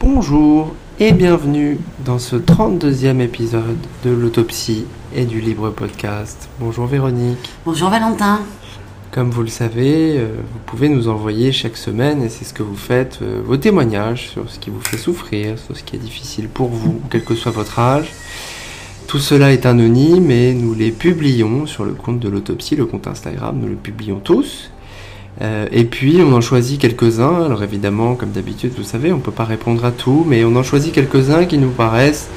Bonjour et bienvenue dans ce 32e épisode de l'autopsie et du libre podcast. Bonjour Véronique. Bonjour Valentin. Comme vous le savez, euh, vous pouvez nous envoyer chaque semaine, et c'est ce que vous faites, euh, vos témoignages sur ce qui vous fait souffrir, sur ce qui est difficile pour vous, quel que soit votre âge. Tout cela est anonyme et nous les publions sur le compte de l'autopsie, le compte Instagram, nous le publions tous. Euh, et puis on en choisit quelques-uns, alors évidemment comme d'habitude vous savez on ne peut pas répondre à tout, mais on en choisit quelques-uns qui nous paraissent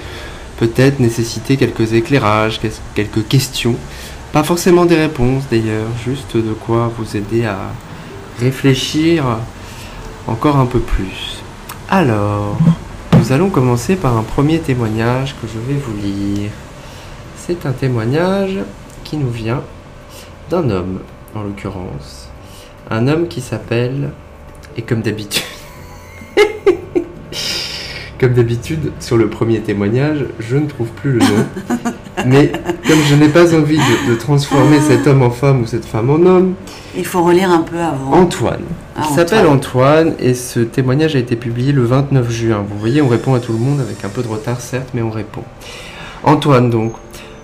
peut-être nécessiter quelques éclairages, quelques questions. Pas forcément des réponses d'ailleurs, juste de quoi vous aider à réfléchir encore un peu plus. Alors, nous allons commencer par un premier témoignage que je vais vous lire. C'est un témoignage qui nous vient d'un homme, en l'occurrence. Un homme qui s'appelle, et comme d'habitude, comme d'habitude, sur le premier témoignage, je ne trouve plus le nom. Mais comme je n'ai pas envie de, transformer cet homme en femme ou cette femme en homme, il faut relire un peu avant. Antoine. Ah, il s'appelle Antoine et ce témoignage a été publié le 29 juin. Vous voyez, on répond à tout le monde avec un peu de retard, certes, mais on répond. Antoine, donc.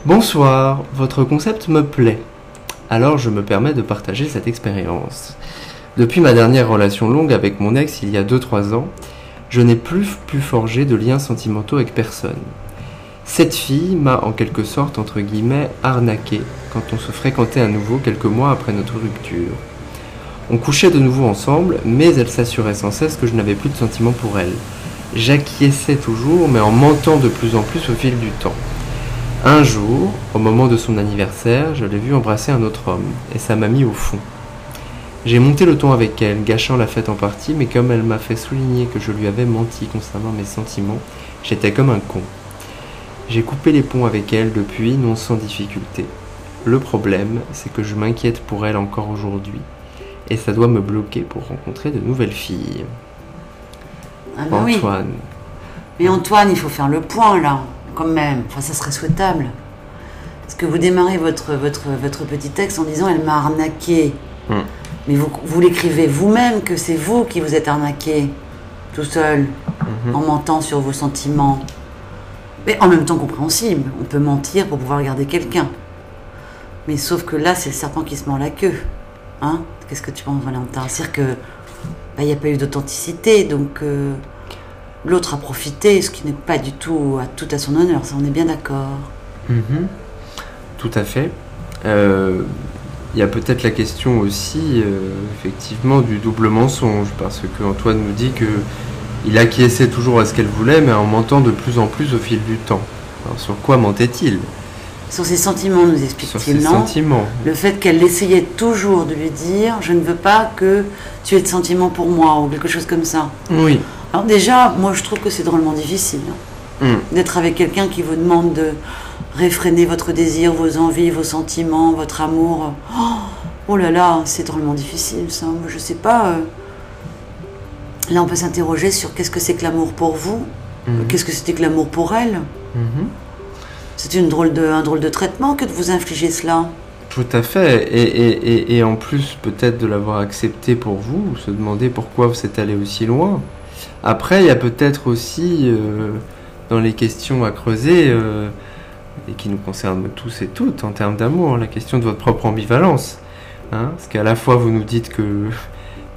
Bonsoir, votre concept me plaît. Alors je me permets de partager cette expérience. Depuis ma dernière relation longue avec mon ex il y a 2-3 ans, je n'ai plus pu forger de liens sentimentaux avec personne. Cette fille m'a en quelque sorte, entre guillemets, arnaqué quand on se fréquentait à nouveau quelques mois après notre rupture. On couchait de nouveau ensemble, mais elle s'assurait sans cesse que je n'avais plus de sentiments pour elle. J'acquiesçais toujours, mais en mentant de plus en plus au fil du temps. Un jour, au moment de son anniversaire, je l'ai vue embrasser un autre homme, et ça m'a mis au fond. J'ai monté le ton avec elle, gâchant la fête en partie, mais comme elle m'a fait souligner que je lui avais menti concernant mes sentiments, j'étais comme un con. J'ai coupé les ponts avec elle depuis, non sans difficulté. Le problème, c'est que je m'inquiète pour elle encore aujourd'hui, et ça doit me bloquer pour rencontrer de nouvelles filles. Ah bah Antoine. Mais Antoine, il faut faire le point là, quand même. Enfin, ça serait souhaitable. Parce que vous démarrez votre, votre, votre petit texte en disant elle m'a arnaqué. Hmm. Mais vous, vous l'écrivez vous-même que c'est vous qui vous êtes arnaqué, tout seul, mhm. en mentant sur vos sentiments. Mais en même temps compréhensible, on peut mentir pour pouvoir regarder quelqu'un. Mais sauf que là, c'est le serpent qui se mord la queue. Hein? Qu'est-ce que tu penses, Valentin? C'est-à-dire que bah, il n'y a pas eu d'authenticité, donc euh, l'autre a profité, ce qui n'est pas du tout à tout à son honneur. Ça, on est bien d'accord. Mhm. Tout à fait. Euh, il y a peut-être la question aussi, euh, effectivement, du double mensonge, parce que Antoine nous dit que il acquiesçait toujours à ce qu'elle voulait, mais en mentant de plus en plus au fil du temps. Alors, sur quoi mentait-il? Sur ses sentiments, nous explique-t-il, non? sentiments. Le fait qu'elle essayait toujours de lui dire Je ne veux pas que tu aies de sentiments pour moi, ou quelque chose comme ça. Oui. Alors, déjà, moi, je trouve que c'est drôlement difficile hein, hmm. d'être avec quelqu'un qui vous demande de réfréner votre désir, vos envies, vos sentiments, votre amour. Oh, oh là là, c'est drôlement difficile ça. Moi, je sais pas. Euh. Là, on peut s'interroger sur qu'est-ce que c'est que l'amour pour vous, mhm. qu'est-ce que c'était que l'amour pour elle. Mhm. C'est une drôle de, un drôle de traitement que de vous infliger cela. Tout à fait. Et, en plus, peut-être de l'avoir accepté pour vous, se demander pourquoi vous êtes allé aussi loin. Après, il y a peut-être aussi, euh, dans les questions à creuser, euh, et qui nous concerne tous et toutes en termes d'amour, la question de votre propre ambivalence. Hein parce qu'à la fois vous nous dites que,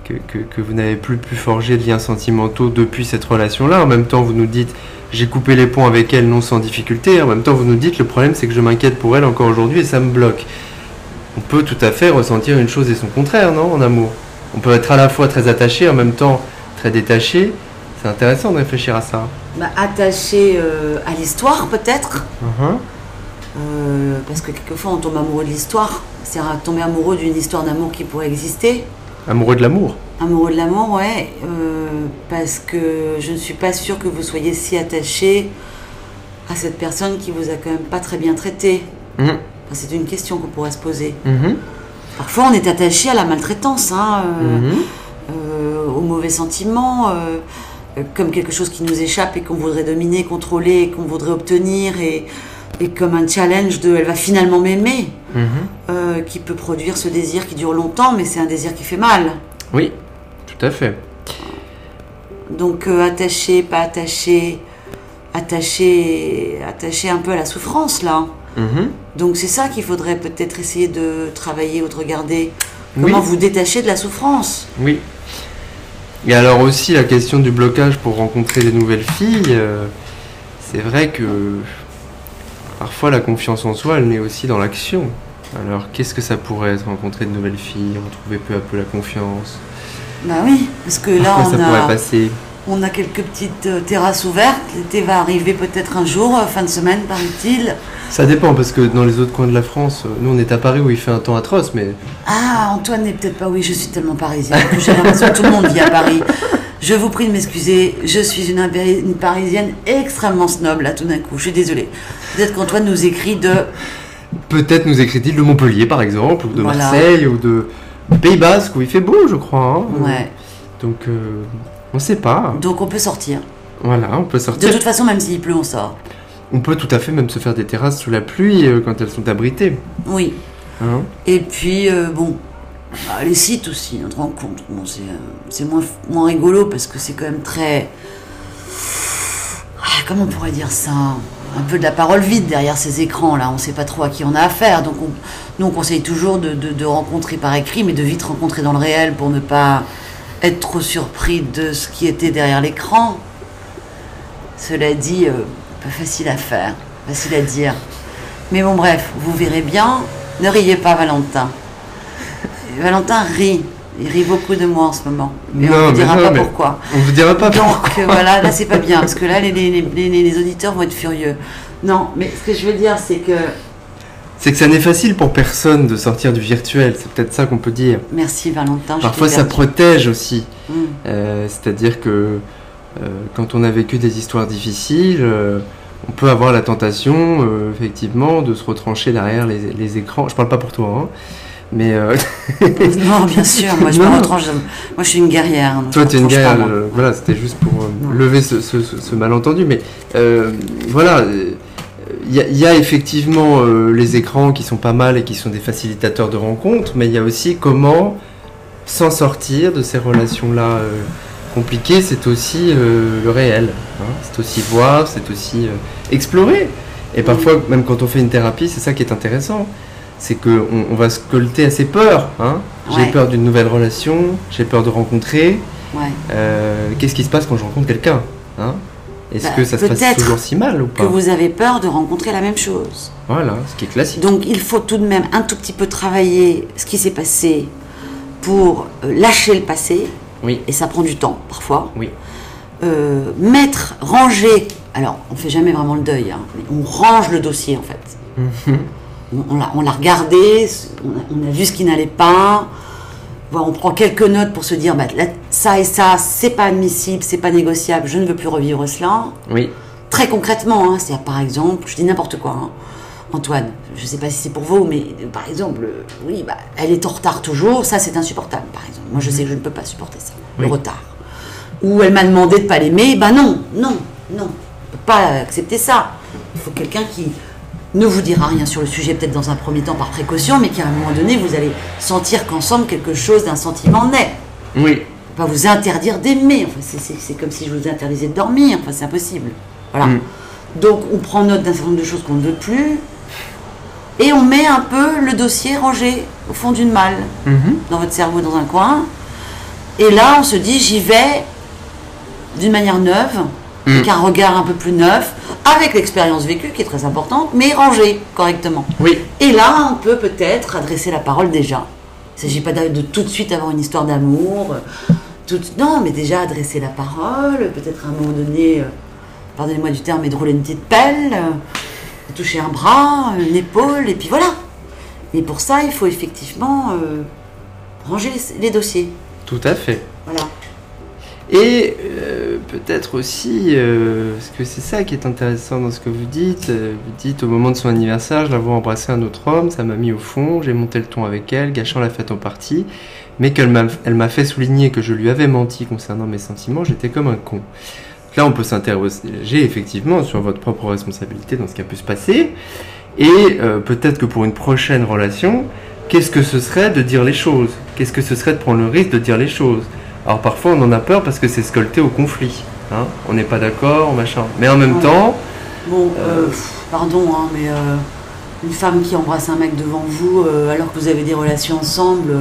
que, vous n'avez plus pu forger de liens sentimentaux depuis cette relation-là, en même temps vous nous dites j'ai coupé les ponts avec elle non sans difficulté, en même temps vous nous dites le problème c'est que je m'inquiète pour elle encore aujourd'hui et ça me bloque. On peut tout à fait ressentir une chose et son contraire, non, en amour? On peut être à la fois très attaché, en même temps très détaché. C'est intéressant de réfléchir à ça. Bah, attaché euh, à l'histoire peut-être. Uh-huh. Euh, parce que quelquefois on tombe amoureux de l'histoire. C'est-à-dire tomber amoureux d'une histoire d'amour qui pourrait exister. Amoureux de l'amour Amoureux de l'amour, ouais. Euh, parce que je ne suis pas sûre que vous soyez si attaché à cette personne qui vous a quand même pas très bien traité. Mm. c'est une question qu'on pourrait se poser. Mm-hmm. Parfois on est attaché à la maltraitance, hein, mm-hmm. Aux mauvais sentiments comme quelque chose qui nous échappe et qu'on voudrait dominer, contrôler, qu'on voudrait obtenir, et, comme un challenge de elle va finalement m'aimer, mhm. euh, qui peut produire ce désir qui dure longtemps, mais c'est un désir qui fait mal. Oui, tout à fait. Donc euh, attaché, pas attaché, attaché, attaché un peu à la souffrance là. Mhm. Donc c'est ça qu'il faudrait peut-être essayer de travailler ou de regarder. Comment vous détacher de la souffrance? Oui. Et alors aussi la question du blocage pour rencontrer des nouvelles filles, euh, c'est vrai que parfois la confiance en soi, elle naît aussi dans l'action. Alors qu'est-ce que ça pourrait être rencontrer de nouvelles filles, retrouver peu à peu la confiance? Bah oui, parce que là ça on pourrait a, passer on a quelques petites euh, terrasses ouvertes. L'été va arriver peut-être un jour, euh, fin de semaine paraît-il. Ça dépend parce que dans les autres coins de la France, euh, nous on est à Paris où il fait un temps atroce, mais Ah, Antoine n'est peut-être pas. Oui, je suis tellement parisienne. J'ai l'impression que tout le monde vit à Paris. Je vous prie de m'excuser. Je suis une, parisienne extrêmement snob là tout d'un coup. Je suis désolée. Peut-être qu'Antoine nous écrit de. peut-être nous écrit-il de Montpellier par exemple, ou de Voilà. Marseille, ou de Pays Basque où il fait beau, je crois. hein. Ouais. Donc euh, on sait pas. Donc on peut sortir. Voilà, on peut De sortir. toute façon, même s'il pleut, on sort. On peut tout à fait même se faire des terrasses sous la pluie euh, quand elles sont abritées. Oui. hein. Et puis, euh, bon, bah, les sites aussi, notre rencontre. Bon, c'est euh, c'est moins, moins rigolo parce que c'est quand même très. Ah, comment on pourrait dire ça? Un peu de la parole vide derrière ces écrans là. On sait pas trop à qui on a affaire. Donc, on, nous, on conseille toujours de, de- de rencontrer par écrit, mais de vite rencontrer dans le réel pour ne pas être trop surpris de ce qui était derrière l'écran. Cela dit, euh, pas facile à faire, facile à dire. Mais bon, bref, vous verrez bien. Ne riez pas, Valentin. Valentin rit. Il rit beaucoup de moi en ce moment. Et Non, on ne mais dira non, pas mais- pourquoi. On vous dira pas Donc pourquoi. euh, voilà, là c'est pas bien, parce que là les, les, les- les auditeurs vont être furieux. Non, mais ce que je veux dire, c'est que. C'est que ça n'est facile pour personne de sortir du virtuel, c'est peut-être ça qu'on peut dire. Merci Valentin. Parfois ça protège aussi. Mm. Euh, C'est-à-dire que euh, quand on a vécu des histoires difficiles, euh, on peut avoir la tentation, effectivement, de se retrancher derrière les, les écrans. Je parle pas pour toi, hein, mais Non, bien sûr, moi je Non. me retranche. Moi je suis une guerrière. hein, toi tu es une euh, voilà, c'était juste pour lever ce, ce- ce- ce malentendu. Mais voilà, il y, a- il y a effectivement euh, les écrans qui sont pas mal et qui sont des facilitateurs de rencontres, mais il y a aussi comment s'en sortir de ces relations-là euh, compliquées. C'est aussi euh, le réel. hein. C'est aussi voir, c'est aussi explorer. Et parfois, même quand on fait une thérapie, c'est ça qui est intéressant. C'est qu'on on va se colter à ses peurs. hein. J'ai Ouais. peur d'une nouvelle relation, j'ai peur de rencontrer. Ouais. Qu'est-ce qui se passe quand je rencontre quelqu'un hein Est-ce Bah, que ça se passe toujours si mal ou Que pas vous avez peur de rencontrer la même chose. Voilà, ce qui est classique. Donc il faut tout de même un tout petit peu travailler ce qui s'est passé pour euh, lâcher le passé, Oui, et ça prend du temps parfois. oui. Euh, mettre, ranger. Alors, on fait jamais vraiment le deuil, hein, mais on range le dossier en fait. Mhm. On, on l'a- on l'a regardé, on a, on a vu ce qui n'allait pas. Voilà, on prend quelques notes pour se dire bah, là, ça et ça, c'est pas admissible, c'est pas négociable, je ne veux plus revivre cela. Oui, Très concrètement, hein, c'est-à-dire par exemple, je dis n'importe quoi, hein. Antoine, je ne sais pas si c'est pour vous, mais euh, par exemple, euh, oui, bah, elle est en retard toujours, ça c'est insupportable, par exemple. Moi je sais que je ne peux pas supporter ça, le retard. Ou elle m'a demandé de ne pas l'aimer, ben non, non, non, on peut pas accepter ça. Il faut quelqu'un qui ne vous dira rien sur le sujet, peut-être dans un premier temps par précaution, mais qu'à un moment donné, vous allez sentir qu'ensemble quelque chose d'un sentiment naît. oui, Pas vous interdire d'aimer, enfin, c'est- comme si je vous interdisais de dormir, enfin, c'est impossible. Voilà. Mm. Donc on prend note d'un certain nombre de choses qu'on ne veut plus, et on met un peu le dossier rangé au fond d'une malle, Mhm. dans votre cerveau, dans un coin. Et là, on se dit, j'y vais d'une manière neuve, Mm. avec un regard un peu plus neuf, avec l'expérience vécue qui est très importante, mais rangée correctement. oui, Et là, on peut peut-être adresser la parole déjà. Il ne s'agit pas de, tout de suite avoir une histoire d'amour. euh, tout- non, mais déjà adresser la parole, peut-être à un moment donné, euh, pardonnez-moi du terme, mais de rouler une petite pelle, euh, de toucher un bras, une épaule, et puis voilà. Mais pour ça, il faut effectivement euh, ranger les, les dossiers. tout à fait. Voilà. Et euh, peut-être aussi, euh, parce que c'est ça qui est intéressant dans ce que vous dites, euh, vous dites au moment de son anniversaire, je la vois embrasser un autre homme, ça m'a mis au fond, j'ai monté le ton avec elle, gâchant la fête en partie, mais qu'elle m'a fait souligner que je lui avais menti concernant mes sentiments, j'étais comme un con. Là, on peut s'interroger effectivement sur votre propre responsabilité dans ce qui a pu se passer, et peut-être que pour une prochaine relation, qu'est-ce que ce serait de dire les choses? Qu'est-ce que ce serait de prendre le risque de dire les choses? Alors parfois on en a peur parce que c'est scolté au conflit. Hein. on n'est pas d'accord, machin. Mais en même temps. Bon, euh, pardon, hein, mais une femme qui embrasse un mec devant vous alors que vous avez des relations ensemble,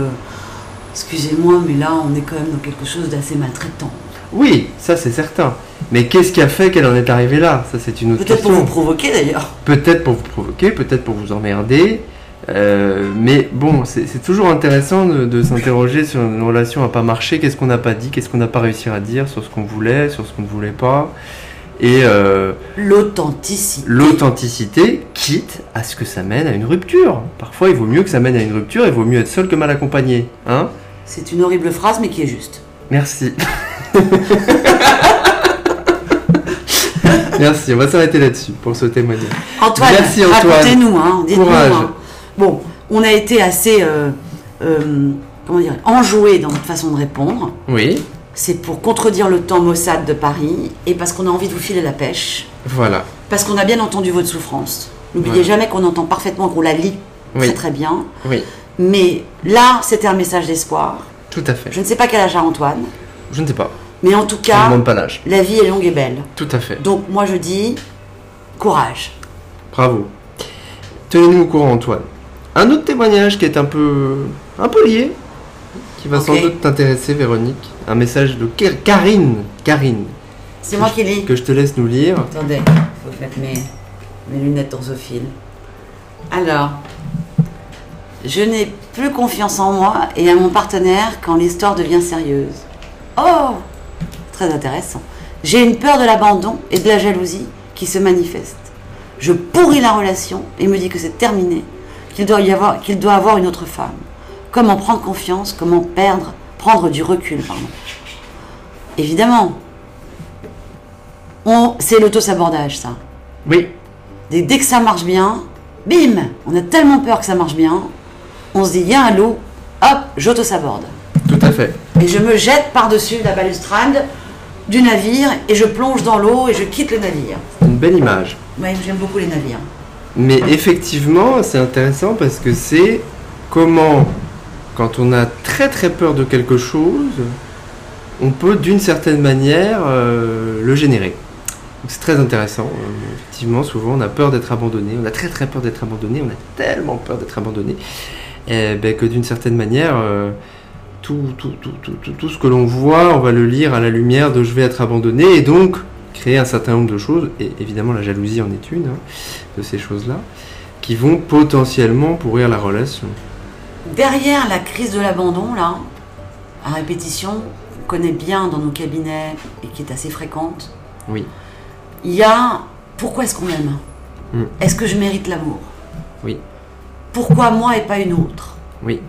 excusez-moi, mais là on est quand même dans quelque chose d'assez maltraitant. Oui, ça c'est certain. Mais qu'est-ce qui a fait qu'elle en est arrivée là? Ça c'est une autre question. Peut-être pour vous provoquer d'ailleurs. Peut-être pour vous provoquer, peut-être pour vous emmerder. Euh, mais bon, c'est toujours intéressant de, s'interroger sur une relation à pas marcher. Qu'est-ce qu'on n'a pas dit? Qu'est-ce qu'on n'a pas réussi à dire sur ce qu'on voulait, sur ce qu'on ne voulait pas? Et euh, l'authenticité. L'authenticité, quitte à ce que ça mène à une rupture. Parfois, il vaut mieux que ça mène à une rupture. Il vaut mieux être seul que mal accompagné. Hein? C'est une horrible phrase, mais qui est juste. Merci. Merci, on va s'arrêter là-dessus pour ce témoignage. Antoine, racontez-nous, hein, Courage. Hein. Bon, on a été assez, euh, euh, comment dire, enjoué dans notre façon de répondre. Oui. C'est pour contredire le temps Mossad de Paris et parce qu'on a envie de vous filer la pêche. Voilà. Parce qu'on a bien entendu votre souffrance. N'oubliez jamais qu'on entend parfaitement, qu'on la lit très très bien. Oui. Mais là, c'était un message d'espoir. Tout à fait. Je ne sais pas quel âge a Antoine. Je ne sais pas. Mais en tout cas, pas la vie est longue et belle. Tout à fait. Donc moi je dis courage. Bravo. Tenez-nous au courant Antoine. Un autre témoignage qui est un peu, un peu lié, qui va sans doute t'intéresser Véronique. Un message de Karine. Karine. C'est moi qui lis. Que je te laisse nous lire. Attendez, il faut mettre mes, mes lunettes orthophiles. Alors, je n'ai plus confiance en moi et à mon partenaire quand l'histoire devient sérieuse. Oh Très intéressant. J'ai une peur de l'abandon et de la jalousie qui se manifestent. Je pourris la relation et me dis que c'est terminé, qu'il doit y avoir, qu'il doit avoir une autre femme. Comment prendre confiance, comment perdre, prendre du recul, pardon. Évidemment, c'est l'auto-sabordage, ça. Oui. Dès, dès, que ça marche bien, bim, on a tellement peur que ça marche bien, on se dit, il y a un lot, hop, j'auto-saborde. Tout à fait. Et je me jette par-dessus la balustrade du navire et je plonge dans l'eau et je quitte le navire. Une belle image. Oui, j'aime beaucoup les navires. Mais effectivement, c'est intéressant parce que c'est comment, quand on a très très peur de quelque chose, on peut d'une certaine manière euh, le générer. C'est très intéressant. Euh, effectivement, souvent on a peur d'être abandonné, on a très très peur d'être abandonné, on a tellement peur d'être abandonné, et, ben, que d'une certaine manière, euh, tout, tout, tout, tout, ce que l'on voit, on va le lire à la lumière de je vais être abandonné et donc créer un certain nombre de choses, et évidemment la jalousie en est une hein, de ces choses-là, qui vont potentiellement pourrir la relation. Derrière la crise de l'abandon, là, à répétition, qu'on connaît bien dans nos cabinets et qui est assez fréquente, oui. il y a pourquoi est-ce qu'on aime hmm. Est-ce que je mérite l'amour? Oui. Pourquoi moi et pas une autre? Oui.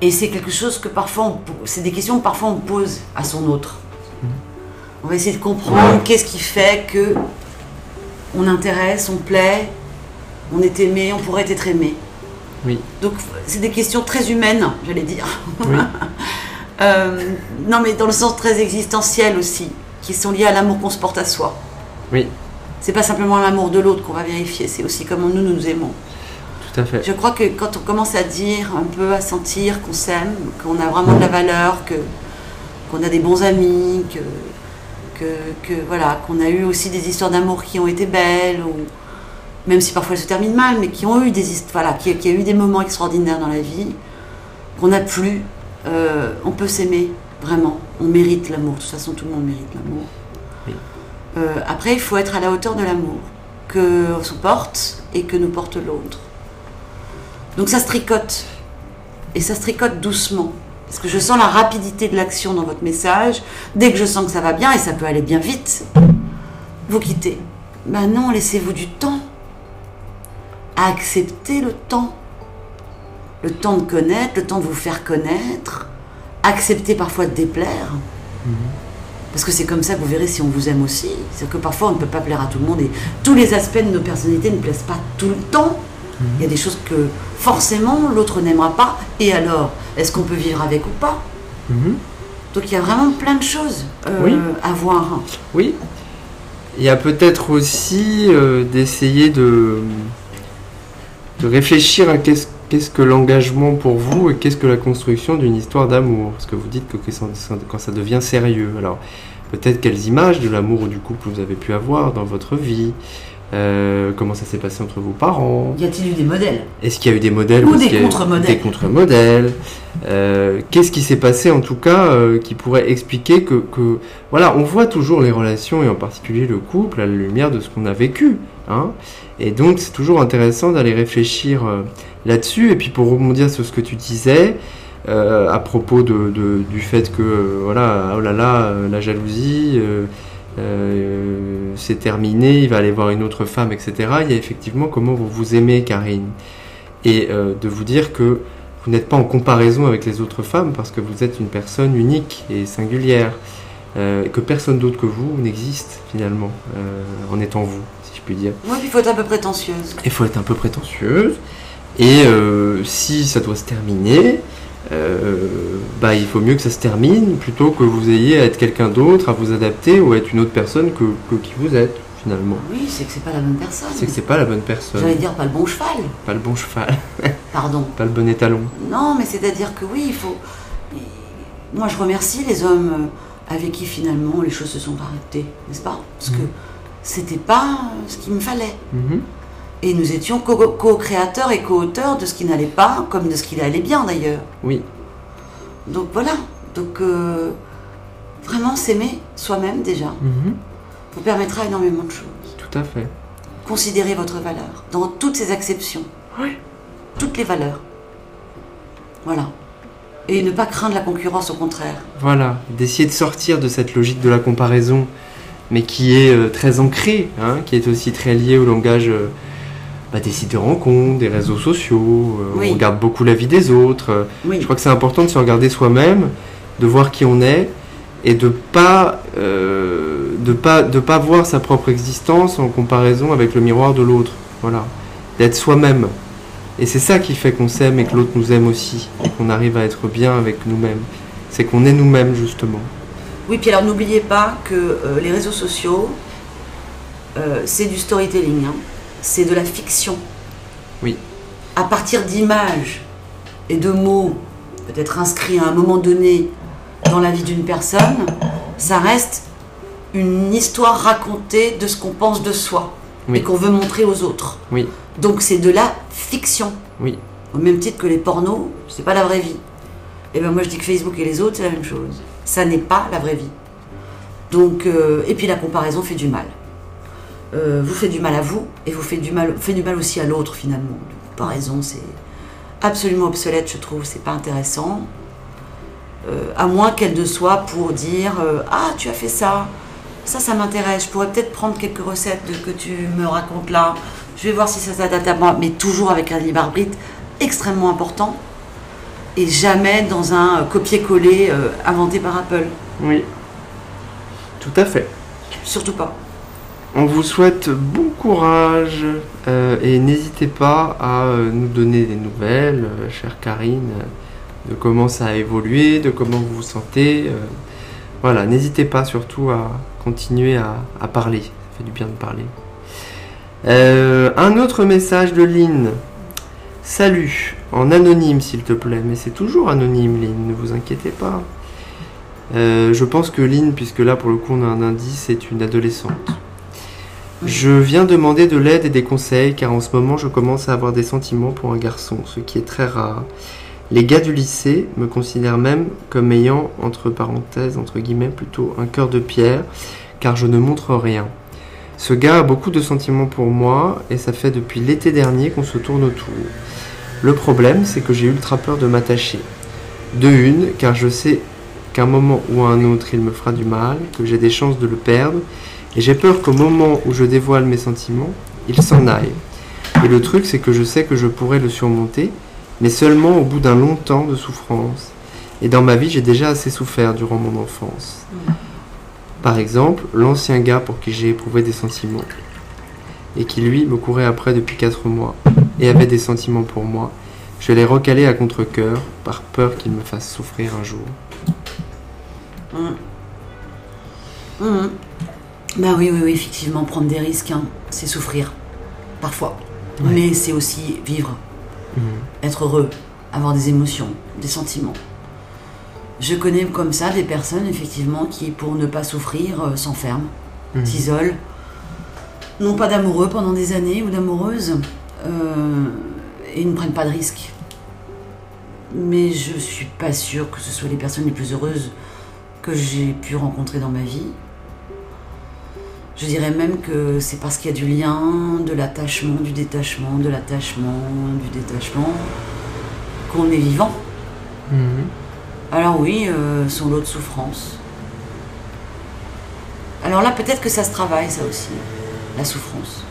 Et c'est quelque chose que parfois, c'est des questions que parfois on pose à son autre. On va essayer de comprendre qu'est-ce qui fait que on intéresse, on plaît, on est aimé, on pourrait être aimé. Oui. Donc c'est des questions très humaines, j'allais dire. Euh, non, mais dans le sens très existentiel aussi, qui sont liées à l'amour qu'on se porte à soi. Oui. C'est pas simplement l'amour de l'autre qu'on va vérifier, c'est aussi comment nous nous aimons. Je crois que quand on commence à dire, un peu à sentir qu'on s'aime, qu'on a vraiment de la valeur, que qu'on a des bons amis, que, que, voilà, qu'on a eu aussi des histoires d'amour qui ont été belles, ou même si parfois elles se terminent mal, mais qui ont eu des voilà, qui, qui a eu des moments extraordinaires dans la vie, qu'on n'a plus, euh, on peut s'aimer vraiment. On mérite l'amour. De toute façon, tout le monde mérite l'amour. Euh, après, il faut être à la hauteur de l'amour que se porte et que nous porte l'autre. Donc ça se tricote. Et ça se tricote doucement. Parce que je sens la rapidité de l'action dans votre message. Dès que je sens que ça va bien, et ça peut aller bien vite, vous quittez. Ben non, laissez-vous du temps. Acceptez le temps. Le temps de connaître, le temps de vous faire connaître. Acceptez parfois de déplaire. Mhm. Parce que c'est comme ça que vous verrez si on vous aime aussi. C'est que parfois on ne peut pas plaire à tout le monde et tous les aspects de nos personnalités ne plaisent pas tout le temps. Il y a des choses que forcément l'autre n'aimera pas. Et alors, est-ce qu'on peut vivre avec ou pas? Mhm. Donc il y a vraiment plein de choses euh, à voir. Oui. Il y a peut-être aussi euh, d'essayer de, de réfléchir à qu'est-ce qu'est-ce que l'engagement pour vous et qu'est-ce que la construction d'une histoire d'amour Parce que vous dites que quand ça devient sérieux. Alors, peut-être quelles images de l'amour ou du couple vous avez pu avoir dans votre vie? Euh, comment ça s'est passé entre vos parents? Y a-t-il eu des modèles? Est-ce qu'il y a eu des modèles ou, des contre-modèles Des contre-modèles? Euh, qu'est-ce qui s'est passé en tout cas euh, qui pourrait expliquer que, que, voilà, on voit toujours les relations et en particulier le couple à la lumière de ce qu'on a vécu. Hein? Et donc c'est toujours intéressant d'aller réfléchir là-dessus. Et puis pour rebondir sur ce que tu disais, à propos de, du fait que voilà oh là là la jalousie euh, c'est terminé, il va aller voir une autre femme, etc. Il y a effectivement comment vous vous aimez, Karine. Et euh, de vous dire que vous n'êtes pas en comparaison avec les autres femmes parce que vous êtes une personne unique et singulière. Euh, que personne d'autre que vous n'existe finalement en étant vous, si je puis dire. Oui, il faut être un peu prétentieuse. Il faut être un peu prétentieuse. Et si ça doit se terminer, euh, bah, il faut mieux que ça se termine plutôt que vous ayez à être quelqu'un d'autre, à vous adapter ou à être une autre personne que, qui vous êtes finalement. Oui, c'est que c'est pas la bonne personne. C'est que c'est pas la bonne personne. J'allais dire pas le bon cheval. Pas le bon cheval. Pardon. Pas le bon étalon. Non, mais c'est-à-dire que oui, il faut. Moi, je remercie les hommes euh, avec qui finalement les choses se sont arrêtées, n'est-ce pas? Parce que mhm. c'était pas ce qu'il me fallait. Mhm. Et nous étions co-créateurs et co-auteurs de ce qui n'allait pas, comme de ce qui allait bien d'ailleurs. Oui. Donc voilà. Donc euh, vraiment s'aimer soi-même déjà mhm. vous permettra énormément de choses. Tout à fait. Considérez votre valeur dans toutes ses acceptions. Oui. Toutes les valeurs. Voilà. Et ne pas craindre la concurrence, au contraire. Voilà. D'essayer de sortir de cette logique de la comparaison, mais qui est euh, très ancrée, hein, qui est aussi très liée au langage. Euh, bah, des sites de rencontres, des réseaux sociaux, euh, on regarde beaucoup la vie des autres. Je crois que c'est important de se regarder soi-même, de voir qui on est et de pas euh, de pas de pas voir sa propre existence en comparaison avec le miroir de l'autre. Voilà, d'être soi-même. Et c'est ça qui fait qu'on s'aime et que l'autre nous aime aussi, et qu'on arrive à être bien avec nous-mêmes. C'est qu'on est nous-mêmes justement. Oui, puis alors n'oubliez pas que euh, les réseaux sociaux, c'est du storytelling. Hein c'est de la fiction. Oui. À partir d'images et de mots, peut-être inscrits à un moment donné dans la vie d'une personne, ça reste une histoire racontée de ce qu'on pense de soi et qu'on veut montrer aux autres. Oui. Donc c'est de la fiction. Oui. Au même titre que les pornos, c'est pas la vraie vie. Et ben moi je dis que Facebook et les autres c'est la même chose. Ça n'est pas la vraie vie. Donc euh, et puis la comparaison fait du mal. Euh, vous fait du mal à vous et vous fait du mal, fait du mal aussi à l'autre finalement. Par raison, c'est absolument obsolète, je trouve, c'est pas intéressant. Euh, à moins qu'elle ne soit pour dire euh, Ah, tu as fait ça, ça, ça m'intéresse, je pourrais peut-être prendre quelques recettes de, que tu me racontes là, je vais voir si ça s'adapte à moi, mais toujours avec un libre arbitre extrêmement important et jamais dans un copier-coller inventé par Apple. Oui, tout à fait. Surtout pas. On vous souhaite bon courage euh, et n'hésitez pas à euh, nous donner des nouvelles, euh, chère Karine, de comment ça a évolué, de comment vous vous sentez. voilà, n'hésitez pas surtout à continuer à, parler. Ça fait du bien de parler. un autre message de Lynn. Salut, en anonyme s'il te plaît, mais c'est toujours anonyme Lynn, ne vous inquiétez pas. je pense que Lynn, puisque là pour le coup on a un indice, c'est une adolescente. Je viens demander de l'aide et des conseils car en ce moment je commence à avoir des sentiments pour un garçon, ce qui est très rare. Les gars du lycée me considèrent même comme ayant, entre parenthèses, entre guillemets, plutôt un cœur de pierre, car je ne montre rien. Ce gars a beaucoup de sentiments pour moi, et ça fait depuis l'été dernier qu'on se tourne autour. Le problème, c'est que j'ai ultra peur de m'attacher. De une, car je sais qu'un moment ou à un autre il me fera du mal, que j'ai des chances de le perdre, et j'ai peur qu'au moment où je dévoile mes sentiments, il s'en aille. Et le truc, c'est que je sais que je pourrais le surmonter, mais seulement au bout d'un long temps de souffrance. Et dans ma vie, j'ai déjà assez souffert durant mon enfance. Par exemple, l'ancien gars pour qui j'ai éprouvé des sentiments, et qui lui me courait après depuis 4 mois, et avait des sentiments pour moi, je l'ai recalé à contre-coeur, par peur qu'il me fasse souffrir un jour. Mmh. Mmh. Bah oui, oui, oui, effectivement, prendre des risques, hein, c'est souffrir, parfois. Mais c'est aussi vivre. mhm. être heureux, avoir des émotions, des sentiments. Je connais comme ça des personnes, effectivement, qui, pour ne pas souffrir, euh, s'enferment, mhm. s'isolent, n'ont pas d'amoureux pendant des années ou d'amoureuses, euh, et ne prennent pas de risques. Mais je suis pas sûre que ce soit les personnes les plus heureuses que j'ai pu rencontrer dans ma vie. Je dirais même que c'est parce qu'il y a du lien, de l'attachement, du détachement, de l'attachement, du détachement, qu'on est vivant. Mhm. Alors oui, euh, son lot de souffrance. Alors là, peut-être que ça se travaille, ça aussi, la souffrance.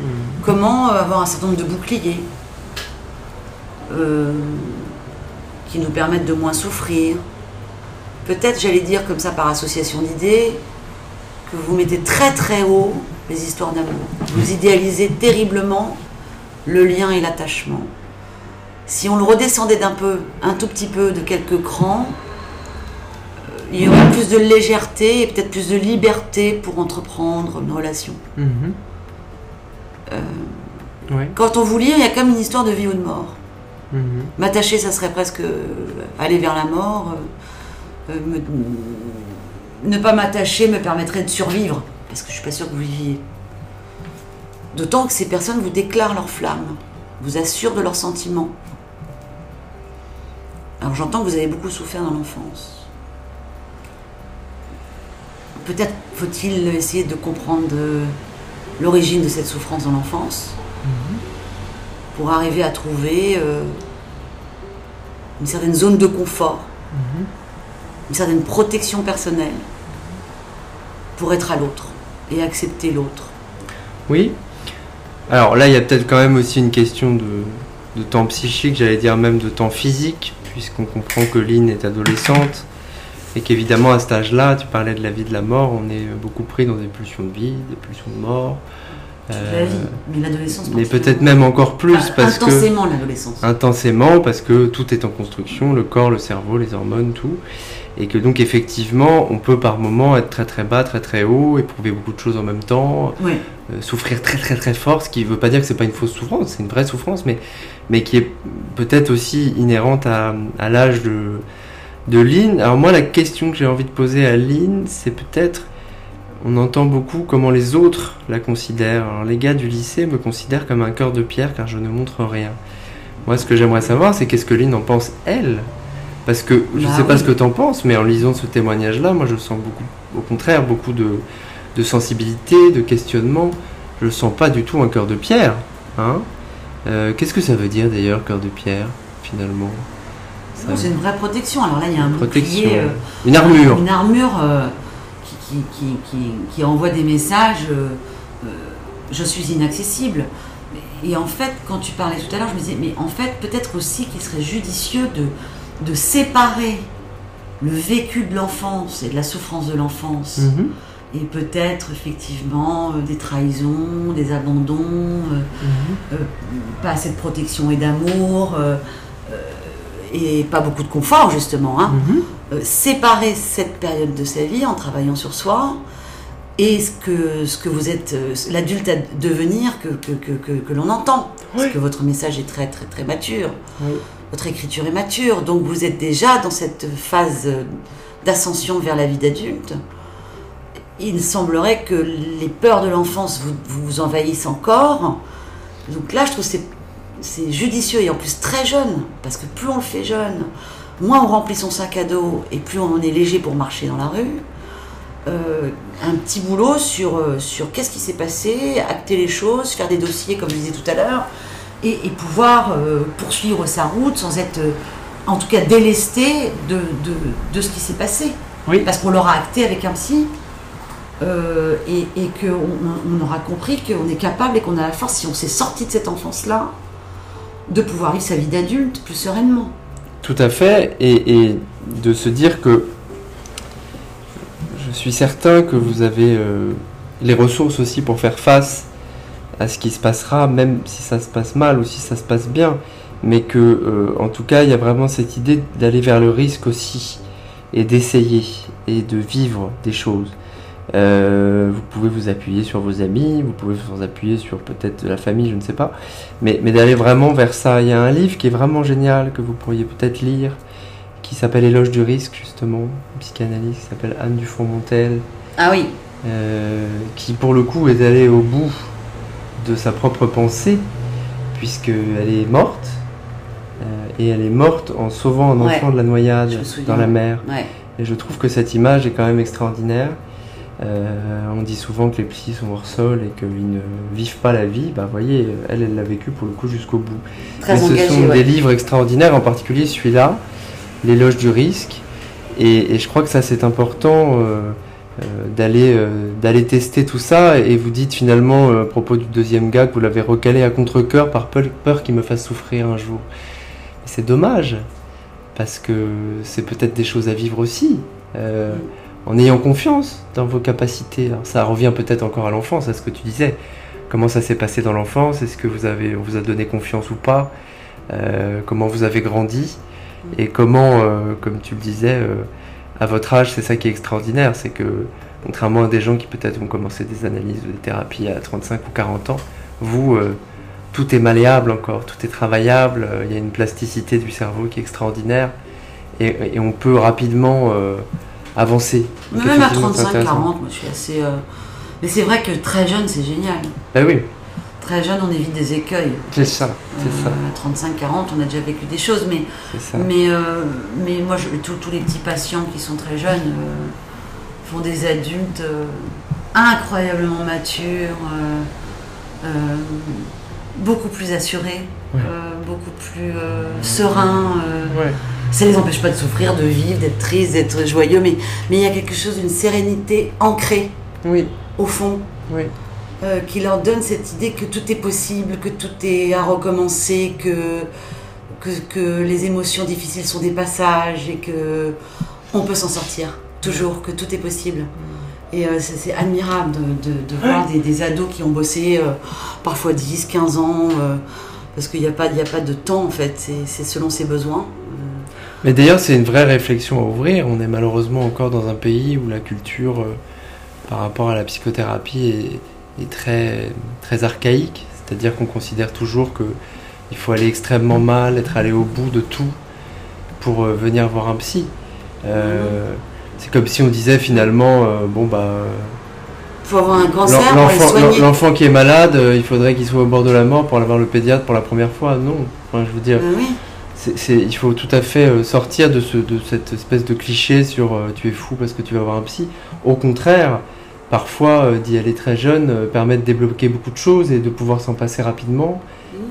Mhm. Comment euh, avoir un certain nombre de boucliers euh, qui nous permettent de moins souffrir. Peut-être, j'allais dire comme ça par association d'idées, que vous mettez très très haut les histoires d'amour. Vous idéalisez terriblement le lien et l'attachement. Si on le redescendait d'un peu, un tout petit peu, de quelques crans, euh, il y aurait plus de légèreté et peut-être plus de liberté pour entreprendre une relation. Mhm. Euh, quand on vous lit, il y a comme une histoire de vie ou de mort. Mhm. M'attacher, ça serait presque aller vers la mort. Euh, ne pas m'attacher me permettrait de survivre, parce que je suis pas sûre que vous viviez. D'autant que ces personnes vous déclarent leur flamme, vous assurent de leurs sentiments. Alors j'entends que vous avez beaucoup souffert dans l'enfance. Peut-être faut-il essayer de comprendre l'origine de cette souffrance dans l'enfance mhm. pour arriver à trouver euh, une certaine zone de confort. Mhm une certaine protection personnelle pour être à l'autre et accepter l'autre. Oui. Alors là, il y a peut-être quand même aussi une question de, temps psychique, j'allais dire même de temps physique, puisqu'on comprend que Lynn est adolescente et qu'évidemment à cet âge-là, tu parlais de la vie, de la mort, on est beaucoup pris dans des pulsions de vie, des pulsions de mort. la vie, mais l'adolescence. Mais peut-être même encore plus parce intensément l'adolescence. Intensément parce que tout est en construction, le corps, le cerveau, les hormones, tout et que donc effectivement on peut par moments être très très bas, très très haut, éprouver beaucoup de choses en même temps, euh, souffrir très très très fort, ce qui ne veut pas dire que c'est pas une fausse souffrance, c'est une vraie souffrance, mais, mais qui est peut-être aussi inhérente à, à l'âge de, de Lynn. Alors moi la question que j'ai envie de poser à Lynn, c'est peut-être, on entend beaucoup comment les autres la considèrent. Alors les gars du lycée me considèrent comme un cœur de pierre car je ne montre rien. Moi ce que j'aimerais savoir c'est qu'est-ce que Lynn en pense elle parce que je ne bah sais pas ce que tu en penses, mais en lisant ce témoignage-là, moi je sens beaucoup, au contraire, beaucoup de, sensibilité, de questionnement. Je ne sens pas du tout un cœur de pierre. Hein euh, Qu'est-ce que ça veut dire d'ailleurs, cœur de pierre, finalement? C'est une vraie protection. Alors là, il y a un protection. Euh, une armure. Une armure euh, qui, envoie des messages. je suis inaccessible. Et en fait, quand tu parlais tout à l'heure, je me disais, mais en fait, peut-être aussi qu'il serait judicieux de, de séparer le vécu de l'enfance et de la souffrance de l'enfance. Mhm. Et peut-être effectivement euh, des trahisons, des abandons, euh, mhm. euh, pas assez de protection et d'amour, et pas beaucoup de confort justement. Hein. Mhm. séparer cette période de sa vie en travaillant sur soi et ce que, ce que vous êtes, l'adulte à devenir que, que, l'on entend. Parce que votre message est très très très mature votre écriture est mature, donc vous êtes déjà dans cette phase d'ascension vers la vie d'adulte. Il semblerait que les peurs de l'enfance vous, vous, envahissent encore. Donc là, je trouve que c'est judicieux et en plus très jeune, parce que plus on le fait jeune, moins on remplit son sac à dos et plus on est léger pour marcher dans la rue. Euh, un petit boulot sur, euh, sur qu'est-ce qui s'est passé, acter les choses, faire des dossiers comme je disais tout à l'heure, et, pouvoir euh, poursuivre sa route sans être, euh, en tout cas, délesté de, de, ce qui s'est passé. Oui. Parce qu'on l'aura acté avec un psy euh, et, et qu'on on aura compris qu'on est capable et qu'on a la force, si on s'est sorti de cette enfance-là, de pouvoir vivre sa vie d'adulte plus sereinement. Tout à fait, et, et, de se dire que je suis certain que vous avez les ressources aussi pour faire face à ce qui se passera, même si ça se passe mal ou si ça se passe bien, mais que euh, en tout cas il y a vraiment cette idée d'aller vers le risque aussi et d'essayer et de vivre des choses. Euh, vous pouvez vous appuyer sur vos amis, vous pouvez vous appuyer sur peut-être la famille, je ne sais pas. Mais, mais d'aller vraiment vers ça. Il y a un livre qui est vraiment génial que vous pourriez peut-être lire, qui s'appelle Éloge du risque, justement, une psychanalyste qui s'appelle Anne Dufont-Montel. Ah oui. Euh, qui pour le coup est allée au bout de sa propre pensée, puisqu'elle est morte. Euh, et elle est morte en sauvant un enfant de la noyade dans la mer. Et je trouve que cette image est quand même extraordinaire. Euh, on dit souvent que les psys sont hors sol et qu'ils ne vivent pas la vie. Bah, voyez, elle, elle l'a vécu pour le coup jusqu'au bout. Très ce sont des livres extraordinaires, en particulier celui-là, L'éloge du risque. Et, je crois que ça, c'est important euh, d'aller d'aller tester tout ça. Et vous dites finalement, à propos du deuxième gars, que vous l'avez recalé à contre-coeur par peur, qu'il me fasse souffrir un jour. C'est dommage, parce que c'est peut-être des choses à vivre aussi en ayant confiance dans vos capacités. ça revient peut-être encore à l'enfance, à ce que tu disais. Comment ça s'est passé dans l'enfance? Est-ce que vous avez, on vous a donné confiance ou pas? Euh, Comment vous avez grandi? Et comment, euh, comme tu le disais, euh, à votre âge, c'est ça qui est extraordinaire, c'est que contrairement à des gens qui peut-être vont commencer des analyses ou des thérapies à 35 ou 40 ans, vous, tout est malléable encore, tout est travaillable, il y a une plasticité du cerveau qui est extraordinaire, et, et on peut rapidement avancer. même à 35, 40, moi je suis assez. Euh, mais c'est vrai que très jeune, c'est génial. Ben oui. Très jeune, on évite des écueils. C'est ça, c'est ça. À 35, 40, on a déjà vécu des choses, mais. Ça. Mais, euh, mais moi, je, tous les petits patients qui sont très jeunes euh, font des adultes incroyablement matures, beaucoup plus assurés, beaucoup plus sereins. Ouais ça ne les empêche pas de souffrir, de vivre, d'être triste, d'être joyeux, mais mais il y a quelque chose d'une sérénité ancrée oui. au fond. Oui. Euh, qui leur donne cette idée que tout est possible, que tout est à recommencer, que, que, les émotions difficiles sont des passages et que on peut s'en sortir, toujours, que tout est possible. Et euh, c'est admirable de, voir des, ados qui ont bossé euh, parfois 10, 15 ans, parce qu'il n'y a, pas, a pas de temps en fait, c'est selon ses besoins. Mais d'ailleurs, c'est une vraie réflexion à ouvrir. On est malheureusement encore dans un pays où la culture, euh, par rapport à la psychothérapie, est, très, très archaïque. C'est-à-dire qu'on considère toujours qu'il faut aller extrêmement mal, être allé au bout de tout pour euh, venir voir un psy. Euh, c'est comme si on disait finalement, bon bah. faut avoir un cancer pour L'enfant qui est malade, il faudrait qu'il soit au bord de la mort pour aller voir le pédiatre pour la première fois. Non, enfin, je veux dire. Ben oui il faut tout à fait euh, sortir de, ce, de cette espèce de cliché sur euh, tu es fou parce que tu vas voir un psy. Au contraire, parfois euh, d'y aller très jeune permet de débloquer beaucoup de choses et de pouvoir s'en passer rapidement.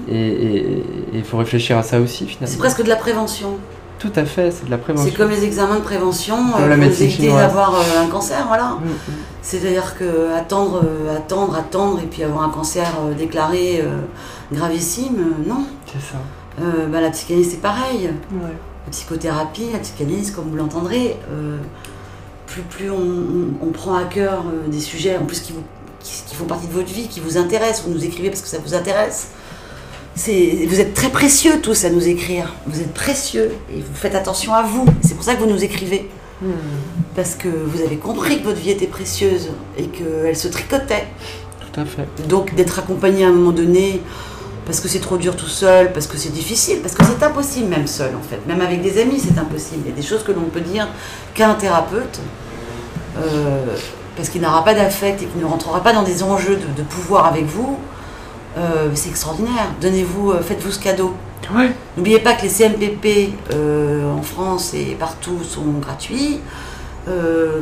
Et il faut réfléchir à ça aussi finalement. C'est presque de la prévention. Tout à fait, c'est de la prévention. C'est comme les examens de prévention pour éviter d'avoir un cancer, voilà. Mm, mm. C'est-à-dire que attendre, attendre, attendre et puis avoir un cancer déclaré gravissime, non. C'est ça. Euh, bah, la psychanalyse, c'est pareil. La psychothérapie, la psychanalyse, comme vous l'entendrez, euh, plus, plus on, prend à cœur euh, des sujets, en plus qui, qui, font partie de votre vie, qui vous intéressent, vous nous écrivez parce que ça vous intéresse. Vous êtes très précieux tous à nous écrire. Vous êtes précieux et vous faites attention à vous. C'est pour ça que vous nous écrivez. Hmm. Parce que vous avez compris que votre vie était précieuse et qu'elle se tricotait. Tout à fait. Donc d'être accompagné à un moment donné, parce que c'est trop dur tout seul, parce que c'est difficile, parce que c'est impossible même seul en fait. Même avec des amis, c'est impossible. Il y a des choses que l'on peut dire qu'à un thérapeute, parce qu'il n'aura pas d'affect et qu'il ne rentrera pas dans des enjeux de, pouvoir avec vous. Euh, c'est extraordinaire. Donnez-vous, euh, faites-vous ce cadeau. N'oubliez pas que les CMPP en France et partout sont gratuits,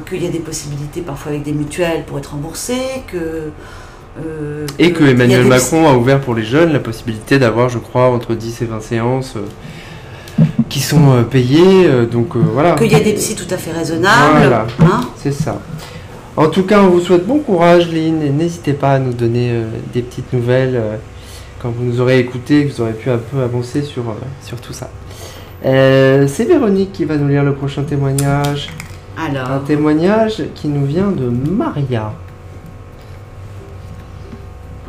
qu'il y a des possibilités parfois avec des mutuelles pour être remboursé, que euh, et que Emmanuel Macron a ouvert pour les jeunes la possibilité d'avoir, je crois, entre 10 et 20 séances euh, qui sont euh, payées. donc voilà. Qu'il y a des psys tout à fait raisonnables. Hein c'est ça. En tout cas, on vous souhaite bon courage, Lynn, et n'hésitez pas à nous donner des petites nouvelles quand vous nous aurez écouté, que vous aurez pu un peu avancer sur, sur tout ça. c'est Véronique qui va nous lire le prochain témoignage. Alors. Un témoignage qui nous vient de Maria.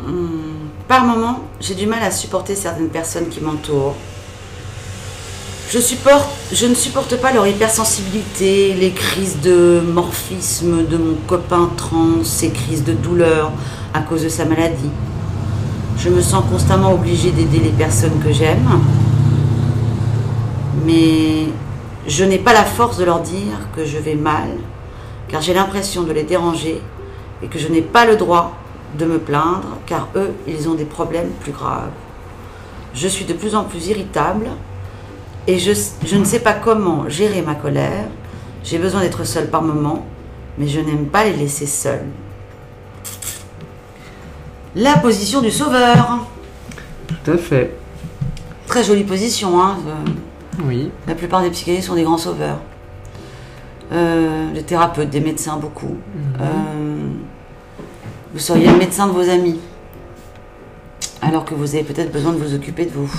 Hmm. par moments, j'ai du mal à supporter certaines personnes qui m'entourent. Je, ne supporte pas leur hypersensibilité, les crises de morphisme de mon copain trans, ces crises de douleur à cause de sa maladie. Je me sens constamment obligée d'aider les personnes que j'aime, mais je n'ai pas la force de leur dire que je vais mal, car j'ai l'impression de les déranger et que je n'ai pas le droit de me plaindre, car eux, ils ont des problèmes plus graves. Je suis de plus en plus irritable et je, ne sais pas comment gérer ma colère. J'ai besoin d'être seule par moments, mais je n'aime pas les laisser seuls. La position du sauveur. Tout à fait. Très jolie position, hein. Oui. La plupart des psychiatres sont des grands sauveurs. Euh, les thérapeutes, des médecins, beaucoup. Mhm. Euh, vous seriez le médecin de vos amis, alors que vous avez peut-être besoin de vous occuper de vous.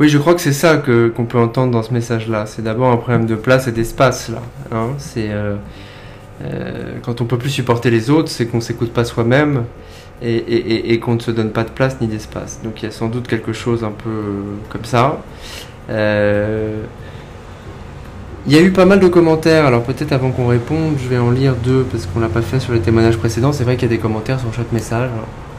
Oui, je crois que c'est ça que, qu'on peut entendre dans ce message-là. C'est d'abord un problème de place et d'espace, là. Hein. c'est euh, quand on peut plus supporter les autres, c'est qu'on s'écoute pas soi-même et, qu'on ne se donne pas de place ni d'espace. Donc il y a sans doute quelque chose un peu comme ça. Euh, il y a eu pas mal de commentaires, alors peut-être avant qu'on réponde, je vais en lire deux parce qu'on l'a pas fait sur les témoignages précédents. C'est vrai qu'il y a des commentaires sur chaque message.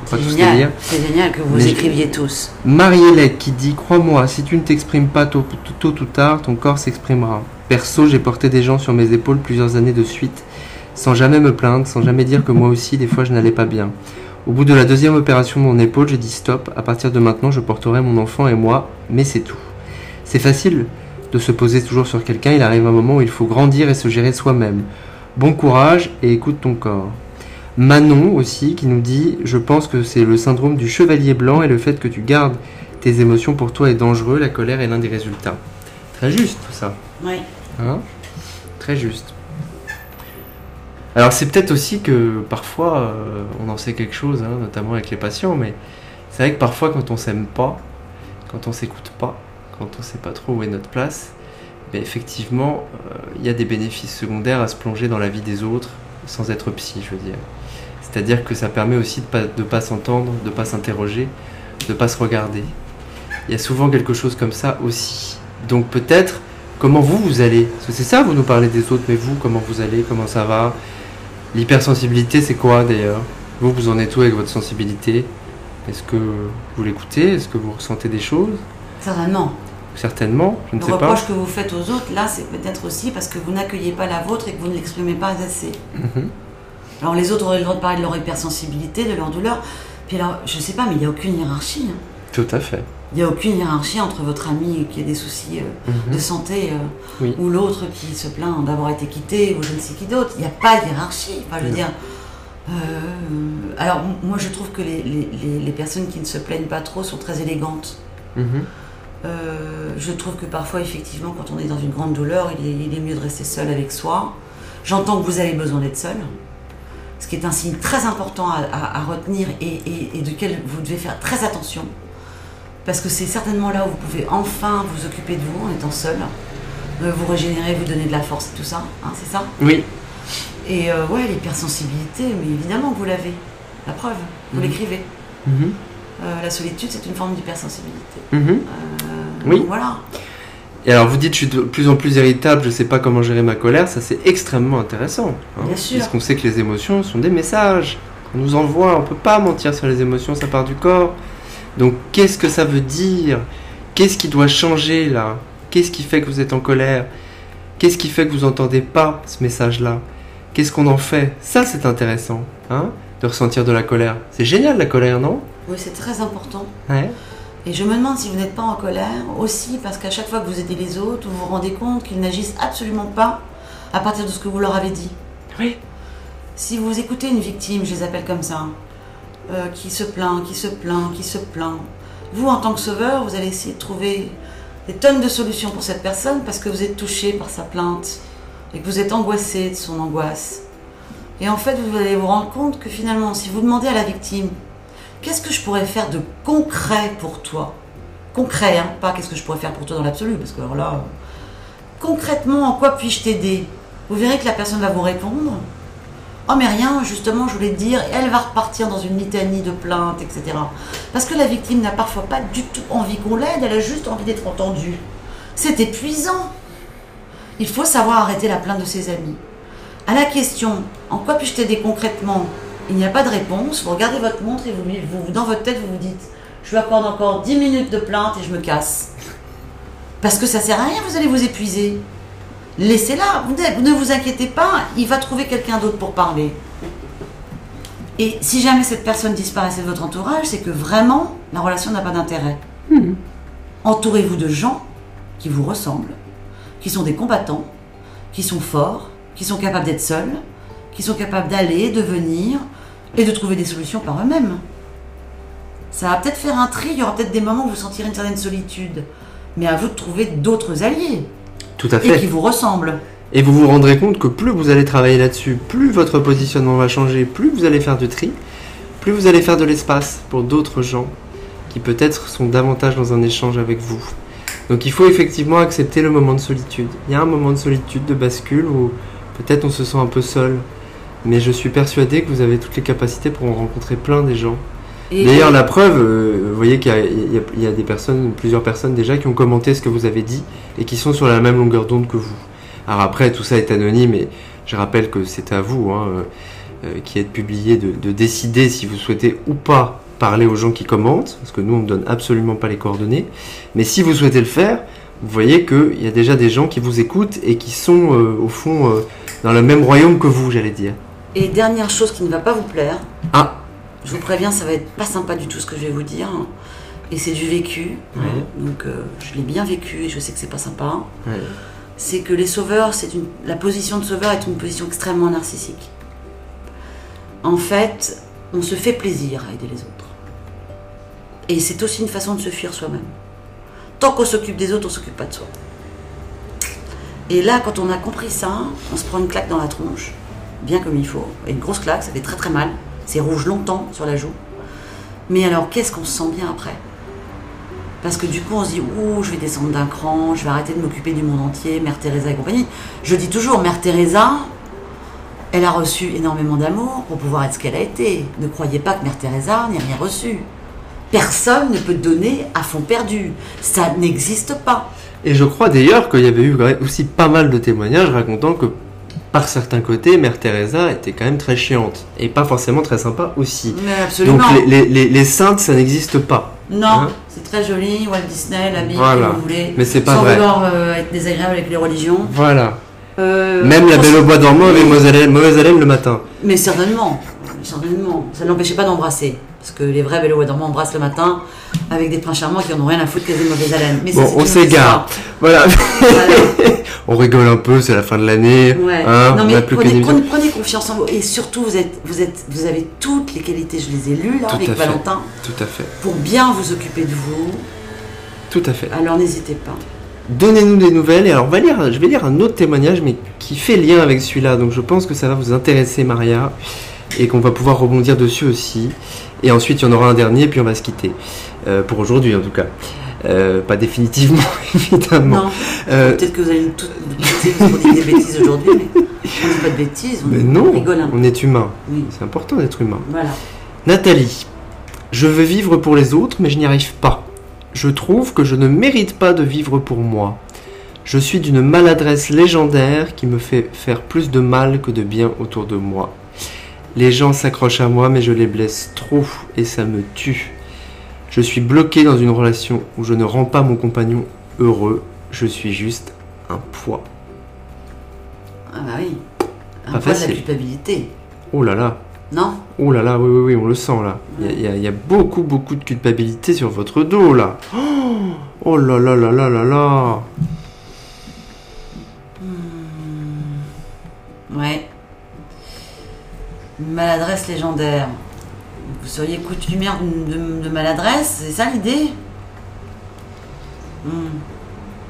C'est génial, c'est génial que vous écriviez tous. Marie-Hélène qui dit Crois-moi, si tu ne t'exprimes pas tôt, tôt ou tard, ton corps s'exprimera. Perso, j'ai porté des gens sur mes épaules plusieurs années de suite, sans jamais me plaindre, sans jamais dire que moi aussi, des fois, je n'allais pas bien. Au bout de la deuxième opération de mon épaule, j'ai dit stop, à partir de maintenant, je porterai mon enfant et moi, mais c'est tout. C'est facile de se poser toujours sur quelqu'un, il arrive un moment où il faut grandir et se gérer soi-même. Bon courage et écoute ton corps. Manon aussi qui nous dit Je pense que c'est le syndrome du chevalier blanc et le fait que tu gardes tes émotions pour toi est dangereux, la colère est l'un des résultats. Très juste tout ça. Oui. Hein? Très juste. Alors c'est peut-être aussi que parfois euh, on en sait quelque chose, hein, notamment avec les patients, mais c'est vrai que parfois quand on s'aime pas, quand on s'écoute pas, quand on ne sait pas trop où est notre place, ben, effectivement, euh, il y a des bénéfices secondaires à se plonger dans la vie des autres sans être psy, je veux dire. C'est-à-dire que ça permet aussi de ne pas, pas s'entendre, de ne pas s'interroger, de ne pas se regarder. Il y a souvent quelque chose comme ça aussi. Donc peut-être, comment vous, vous allez? Parce que c'est ça, vous nous parlez des autres, mais vous, comment vous allez? Comment ça va? L'hypersensibilité, c'est quoi d'ailleurs? Vous, vous en êtes où avec votre sensibilité? Est-ce que vous l'écoutez? Est-ce que vous ressentez des choses? Certainement. Certainement, je ne sais pas. Le reproche que vous faites aux autres, là, c'est peut-être aussi parce que vous n'accueillez pas la vôtre et que vous ne l'exprimez pas assez. Mhm. Alors les autres auraient le droit de parler de leur hypersensibilité, de leur douleur. Puis alors, je ne sais pas, mais il n'y a aucune hiérarchie. Hein. Tout à fait. Il n'y a aucune hiérarchie entre votre ami qui a des soucis euh, mhm. de santé euh, ou l'autre qui se plaint d'avoir été quitté ou je ne sais qui d'autre. Il n'y a pas de hiérarchie. Enfin, je veux dire. Euh, alors, moi, je trouve que les, les, les, personnes qui ne se plaignent pas trop sont très élégantes. Mhm. Je trouve que parfois, effectivement, quand on est dans une grande douleur, il est, mieux de rester seul avec soi. J'entends que vous avez besoin d'être seul, ce qui est un signe très important à, retenir et, et, duquel vous devez faire très attention. Parce que c'est certainement là où vous pouvez enfin vous occuper de vous en étant seul, vous régénérer, vous donner de la force et tout ça, hein, c'est ça Oui. Et euh, ouais, l'hypersensibilité, mais évidemment que vous l'avez. La preuve, vous mhm. l'écrivez. Mhm. Euh, la solitude, c'est une forme d'hypersensibilité. Mhm. Euh, oui. Voilà. Et alors vous dites, je suis de plus en plus irritable, je ne sais pas comment gérer ma colère, ça c'est extrêmement intéressant. Hein, Bien sûr. Parce qu'on sait que les émotions sont des messages. On nous envoie, on ne peut pas mentir sur les émotions, ça part du corps. Donc qu'est-ce que ça veut dire? Qu'est-ce qui doit changer là? Qu'est-ce qui fait que vous êtes en colère? Qu'est-ce qui fait que vous n'entendez pas ce message-là? Qu'est-ce qu'on en fait? Ça c'est intéressant, hein de ressentir de la colère. C'est génial la colère, non? Oui, c'est très important. Ouais. Et je me demande si vous n'êtes pas en colère aussi parce qu'à chaque fois que vous aidez les autres, vous vous rendez compte qu'ils n'agissent absolument pas à partir de ce que vous leur avez dit. Oui. Si vous écoutez une victime, je les appelle comme ça, euh, qui se plaint, qui se plaint, qui se plaint, vous en tant que sauveur, vous allez essayer de trouver des tonnes de solutions pour cette personne parce que vous êtes touché par sa plainte et que vous êtes angoissé de son angoisse. Et en fait, vous allez vous rendre compte que finalement, si vous demandez à la victime qu'est-ce que je pourrais faire de concret pour toi? Concret, hein pas qu'est-ce que je pourrais faire pour toi dans l'absolu, parce que alors là, concrètement, en quoi puis-je t'aider? Vous verrez que la personne va vous répondre. Oh mais rien, justement, je voulais te dire, elle va repartir dans une litanie de plaintes, etc. Parce que la victime n'a parfois pas du tout envie qu'on l'aide, elle a juste envie d'être entendue. C'est épuisant. Il faut savoir arrêter la plainte de ses amis. À la question en quoi puis-je t'aider concrètement? Il n'y a pas de réponse. Vous regardez votre montre et vous, vous, dans votre tête, vous vous dites Je lui accorde encore 10 minutes de plainte et je me casse. Parce que ça sert à rien, vous allez vous épuiser. Laissez-la, ne vous inquiétez pas, il va trouver quelqu'un d'autre pour parler. Et si jamais cette personne disparaissait de votre entourage, c'est que vraiment la relation n'a pas d'intérêt. Hmm. Entourez-vous de gens qui vous ressemblent, qui sont des combattants, qui sont forts, qui sont capables d'être seuls, qui sont capables d'aller, de venir et de trouver des solutions par eux-mêmes. Ça va peut-être faire un tri, il y aura peut-être des moments où vous sentirez une certaine solitude, mais à vous de trouver d'autres alliés. Tout à fait. Et qui vous ressemblent. Et vous vous rendrez compte que plus vous allez travailler là-dessus, plus votre positionnement va changer, plus vous allez faire du tri, plus vous allez faire de l'espace pour d'autres gens qui peut-être sont davantage dans un échange avec vous. Donc il faut effectivement accepter le moment de solitude. Il y a un moment de solitude, de bascule, où peut-être on se sent un peu seul. Mais je suis persuadé que vous avez toutes les capacités pour en rencontrer plein des gens. D'ailleurs, la preuve, euh, vous voyez qu'il y, a des personnes, plusieurs personnes déjà qui ont commenté ce que vous avez dit et qui sont sur la même longueur d'onde que vous. Alors après, tout ça est anonyme et je rappelle que c'est à vous, hein, euh, euh, qui êtes publié, de, décider si vous souhaitez ou pas parler aux gens qui commentent, parce que nous, on ne donne absolument pas les coordonnées. Mais si vous souhaitez le faire, vous voyez qu'il y a déjà des gens qui vous écoutent et qui sont, euh, au fond, dans le même royaume que vous, j'allais dire. Et dernière chose qui ne va pas vous plaire. Ah Je vous préviens, ça va être pas sympa du tout ce que je vais vous dire. Et c'est du vécu. Donc je l'ai bien vécu et je sais que c'est pas sympa c'est que les sauveurs, c'est une, la position de sauveur est une position extrêmement narcissique. En fait, on se fait plaisir à aider les autres. Et c'est aussi une façon de se fuir soi-même. Tant qu'on s'occupe des autres, on s'occupe pas de soi. Et là, quand on a compris ça, on se prend une claque dans la tronche, bien comme il faut. Et une grosse claque, ça fait très très mal. C'est rouge longtemps sur la joue. Mais alors, qu'est-ce qu'on se sent bien après? Parce que du coup, on se dit, ouh, je vais descendre d'un cran, je vais arrêter de m'occuper du monde entier, Mère Teresa et compagnie. Je dis toujours, Mère Teresa, elle a reçu énormément d'amour pour pouvoir être ce qu'elle a été. Ne croyez pas que Mère Teresa n'ait rien reçu. Personne ne peut donner à fond perdu. Ça n'existe pas. Et je crois d'ailleurs qu'il y avait eu aussi pas mal de témoignages racontant que par certains côtés, Mère Teresa était quand même très chiante et pas forcément très sympa aussi. Mais absolument. Donc les, les, les saintes, ça n'existe pas. Non, hein c'est très joli, Walt Disney, la Bible, que vous voulez. Mais c'est pas Sans vrai. vouloir euh, être désagréable avec les religions. Voilà. Euh, Même la Belle au bois dormant avait mauvaise haleine, le matin. Mais certainement, certainement. Ça ne l'empêchait pas d'embrasser. Parce que les vrais Belle au bois dormant embrassent le matin avec des princes charmants qui en ont rien à foutre qu'elles aient mauvaise haleine. Mais bon, on s'égare. Voilà. on rigole un peu, c'est la fin de l'année. Ouais. Hein, non, mais prenez, confiance en vous. Et surtout, vous, êtes, vous, êtes, vous avez toutes les qualités, je les ai lues là avec Valentin. Tout à fait. Pour bien vous occuper de vous. Tout à fait. Alors n'hésitez pas. Donnez-nous des nouvelles. Et alors, on va lire, je vais lire un autre témoignage, mais qui fait lien avec celui-là. Donc, je pense que ça va vous intéresser, Maria, et qu'on va pouvoir rebondir dessus aussi. Et ensuite, il y en aura un dernier, puis on va se quitter. Euh, pour aujourd'hui, en tout cas. Euh, pas définitivement, évidemment. Euh, peut-être que vous allez tout dire des bêtises aujourd'hui, mais on dit pas de bêtises, on, mais non, on est humain. C'est important d'être humain. Voilà. Nathalie, je veux vivre pour les autres, mais je n'y arrive pas. Je trouve que je ne mérite pas de vivre pour moi. Je suis d'une maladresse légendaire qui me fait faire plus de mal que de bien autour de moi. Les gens s'accrochent à moi, mais je les blesse trop et ça me tue. Je suis bloqué dans une relation où je ne rends pas mon compagnon heureux, je suis juste un poids. Ah bah oui. Un poids de la culpabilité. Oh là là. Non Oh là là, oui, oui, oui, on le sent là. Il y, a beaucoup, beaucoup de culpabilité sur votre dos là. Oh, oh là là là là là là. Hmm. Ouais. Maladresse légendaire vous seriez coutumière de, de, maladresse, c'est ça l'idée hmm.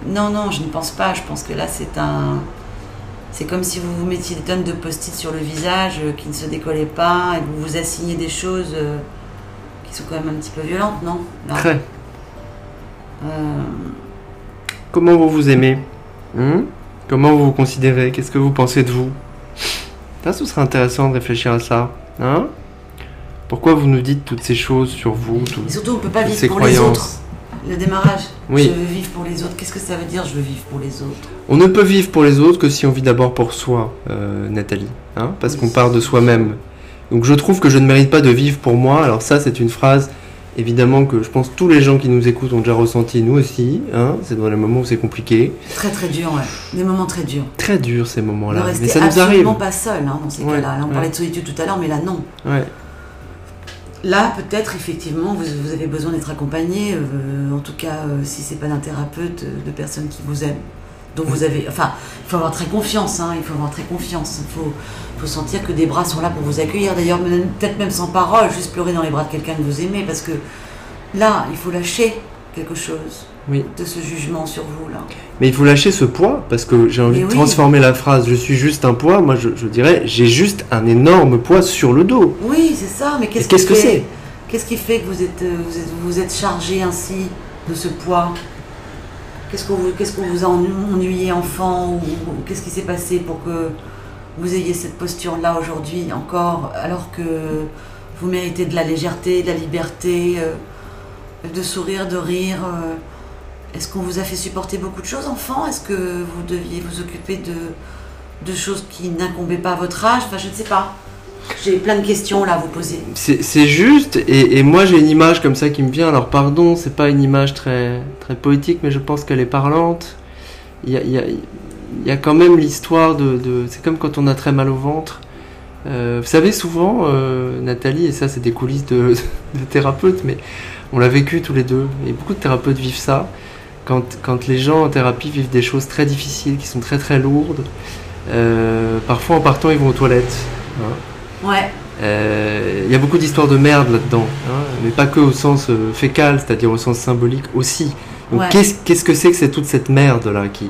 Non, non, je ne pense pas. Je pense que là, c'est un. C'est comme si vous vous mettiez des tonnes de post-it sur le visage euh, qui ne se décollaient pas et vous vous assignez des choses euh, qui sont quand même un petit peu violentes, non Très. Euh. Comment vous vous aimez? Hmm? Comment vous vous considérez? Qu'est-ce que vous pensez de vous? Ça, ce serait intéressant de réfléchir à ça. Hein? Pourquoi vous nous dites toutes ces choses sur vous Surtout, on ne peut pas vivre pour les autres. le démarrage. Oui. Je veux vivre pour les autres. Qu'est-ce que ça veut dire je veux vivre pour les autres? On ne peut vivre pour les autres que si on vit d'abord pour soi, euh, Nathalie. Hein? Parce qu'on part de soi-même. Donc je trouve que je ne mérite pas de vivre pour moi. Alors ça, c'est une phrase évidemment que je pense que tous les gens qui nous écoutent ont déjà ressenti, nous aussi. Hein c'est dans les moments où c'est compliqué. Très très dur, ouais. Des moments très durs. Très durs ces moments-là. Mais ça nous arrive. pas seul hein, dans ces cas-là. on parlait de solitude tout à l'heure, mais là non. Ouais. Là, peut-être effectivement, vous, avez besoin d'être accompagné. Euh, en tout cas, euh, si c'est pas d'un thérapeute, euh, de personnes qui vous aiment. Donc vous avez, enfin, il faut avoir très confiance. Hein, il faut avoir très confiance. Il faut, faut sentir que des bras sont là pour vous accueillir. D'ailleurs, peut-être même sans parole, juste pleurer dans les bras de quelqu'un que vous aimez, parce que là, il faut lâcher quelque chose oui. de ce jugement sur vous là. Mais il faut lâcher ce poids parce que j'ai envie de transformer la phrase je suis juste un poids. Moi, je, dirais j'ai juste un énorme poids sur le dos. Oui, c'est ça. Mais qu'est-ce que c'est? Qu'est-ce qui fait que vous êtes, euh, vous êtes, vous êtes chargé ainsi de ce poids? Qu'est-ce qu'on vous, a ennuyé enfant ou, qu'est-ce qui s'est passé pour que vous ayez cette posture-là aujourd'hui encore, alors que vous méritez de la légèreté, de la liberté, euh, de sourire, de rire euh, est-ce qu'on vous a fait supporter beaucoup de choses, enfant? Est-ce que vous deviez vous occuper de, de choses qui n'incombaient pas à votre âge? Enfin, je ne sais pas. J'ai plein de questions là à vous poser. C'est juste, et, moi j'ai une image comme ça qui me vient. Alors, pardon, c'est pas une image très, très poétique, mais je pense qu'elle est parlante. Il y a, quand même l'histoire de. c'est comme quand on a très mal au ventre. Euh, vous savez, souvent, euh, Nathalie, et ça c'est des coulisses de, de thérapeutes, mais on l'a vécu tous les deux, et beaucoup de thérapeutes vivent ça quand, les gens en thérapie vivent des choses très difficiles, qui sont très très lourdes, euh, parfois en partant ils vont aux toilettes. Hein. Ouais. Euh, il y a beaucoup d'histoires de merde là-dedans, hein, mais pas que au sens euh, fécal, c'est-à-dire au sens symbolique aussi. Donc qu'est-ce, que c'est que c'est toute cette merde là qui,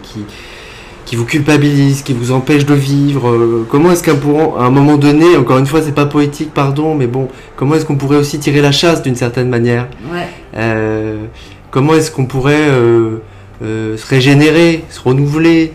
qui, vous culpabilise, qui vous empêche de vivre Comment est-ce qu'un à un moment donné, encore une fois, c'est pas poétique, pardon, mais bon, comment est-ce qu'on pourrait aussi tirer la chasse d'une certaine manière ouais comment est-ce qu'on pourrait euh, euh, se régénérer, se renouveler.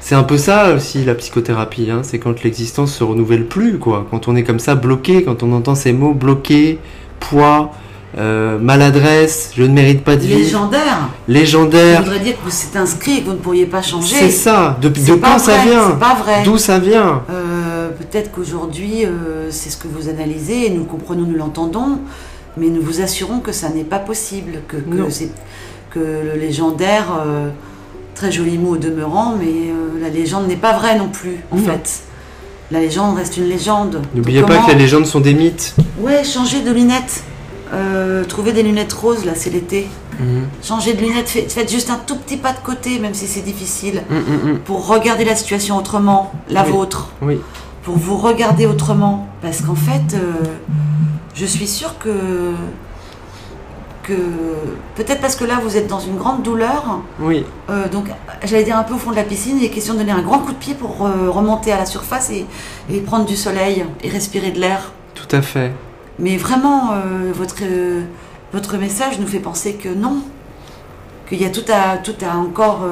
Euh, c'est un peu ça aussi la psychothérapie, hein. c'est quand l'existence se renouvelle plus, quoi. Quand on est comme ça bloqué, quand on entend ces mots bloqué, poids, maladresse, je ne mérite pas de vivre. Légendaire. Légendaire. Ça voudrait dire que c'est inscrit et que vous ne pourriez pas changer. C'est ça. De, de quand ça vient pas vrai. D'où ça vient Peut-être qu'aujourd'hui, c'est ce que vous analysez et nous comprenons, nous l'entendons mais nous vous assurons que ça n'est pas possible, que, que, que le légendaire, euh, très joli mot au demeurant, mais euh, la légende n'est pas vraie non plus, en fait. La légende reste une légende. N'oubliez pas que les légendes sont des mythes. Ouais, changer de lunettes. Euh, trouver des lunettes roses, là, c'est l'été. Mhm. Changer de lunettes, faites, juste un tout petit pas de côté, même si c'est difficile, mm, mm. pour regarder la situation autrement, la vôtre. Oui. Pour vous regarder autrement. Parce qu'en fait, je suis sûre que que peut-être parce que là vous êtes dans une grande douleur. Oui. Euh, donc j'allais dire un peu au fond de la piscine, il est question de donner un grand coup de pied pour euh, remonter à la surface et, prendre du soleil et respirer de l'air. Tout à fait. Mais vraiment, euh, votre, votre message nous fait penser que non, qu'il y a tout à, tout à encore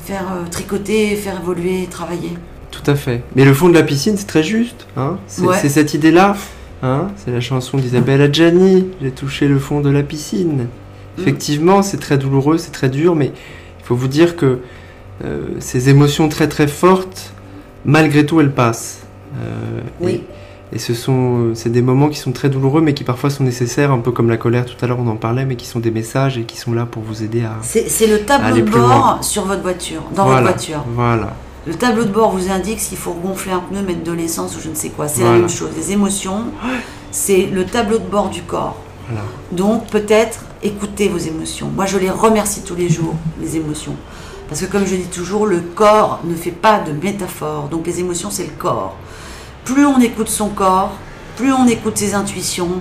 faire tricoter, faire évoluer, travailler. Tout à fait. Mais le fond de la piscine, c'est très juste. Hein c'est cette idée-là. Hein c'est la chanson d'Isabelle Adjani, J'ai touché le fond de la piscine. Mm. Effectivement, c'est très douloureux, c'est très dur, mais il faut vous dire que euh, ces émotions très très fortes, malgré tout, elles passent. Euh, oui. Et, ce sont, c'est des moments qui sont très douloureux, mais qui parfois sont nécessaires, un peu comme la colère tout à l'heure, on en parlait, mais qui sont des messages et qui sont là pour vous aider à. C'est le tableau de bord sur votre voiture, dans votre voiture. Voilà. Le tableau de bord vous indique s'il faut gonfler un pneu, mettre de l'essence ou je ne sais quoi. C'est la même chose. Les émotions, c'est le tableau de bord du corps. Donc peut-être écoutez vos émotions. Moi je les remercie tous les jours, les émotions. Parce que comme je dis toujours, le corps ne fait pas de métaphore. Donc les émotions, c'est le corps. Plus on écoute son corps, plus on écoute ses intuitions,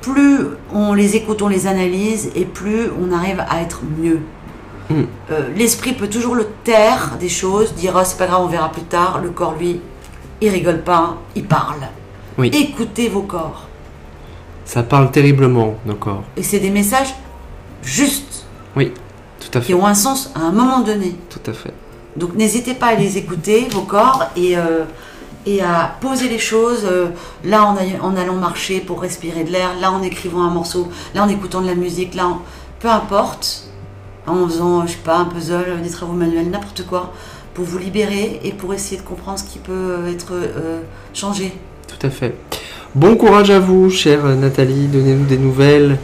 plus on les écoute, on les analyse, et plus on arrive à être mieux. Mm. Euh, l'esprit peut toujours le taire des choses, dire oh, c'est pas grave, on verra plus tard. Le corps, lui, il rigole pas, il parle. Écoutez vos corps. Ça parle terriblement, nos corps. Et c'est des messages justes. Oui, tout à fait. Qui ont un sens à un moment donné. Tout à fait. Donc n'hésitez pas à les écouter, vos corps, et, euh, et à poser les choses, euh, là en, en, allant marcher pour respirer de l'air, là en écrivant un morceau, là en écoutant de la musique, là, peu importe, en faisant, je sais pas, un puzzle, des travaux manuels, n'importe quoi, pour vous libérer et pour essayer de comprendre ce qui peut être euh, changé. Tout à fait. Bon courage à vous, chère Nathalie, donnez-nous des nouvelles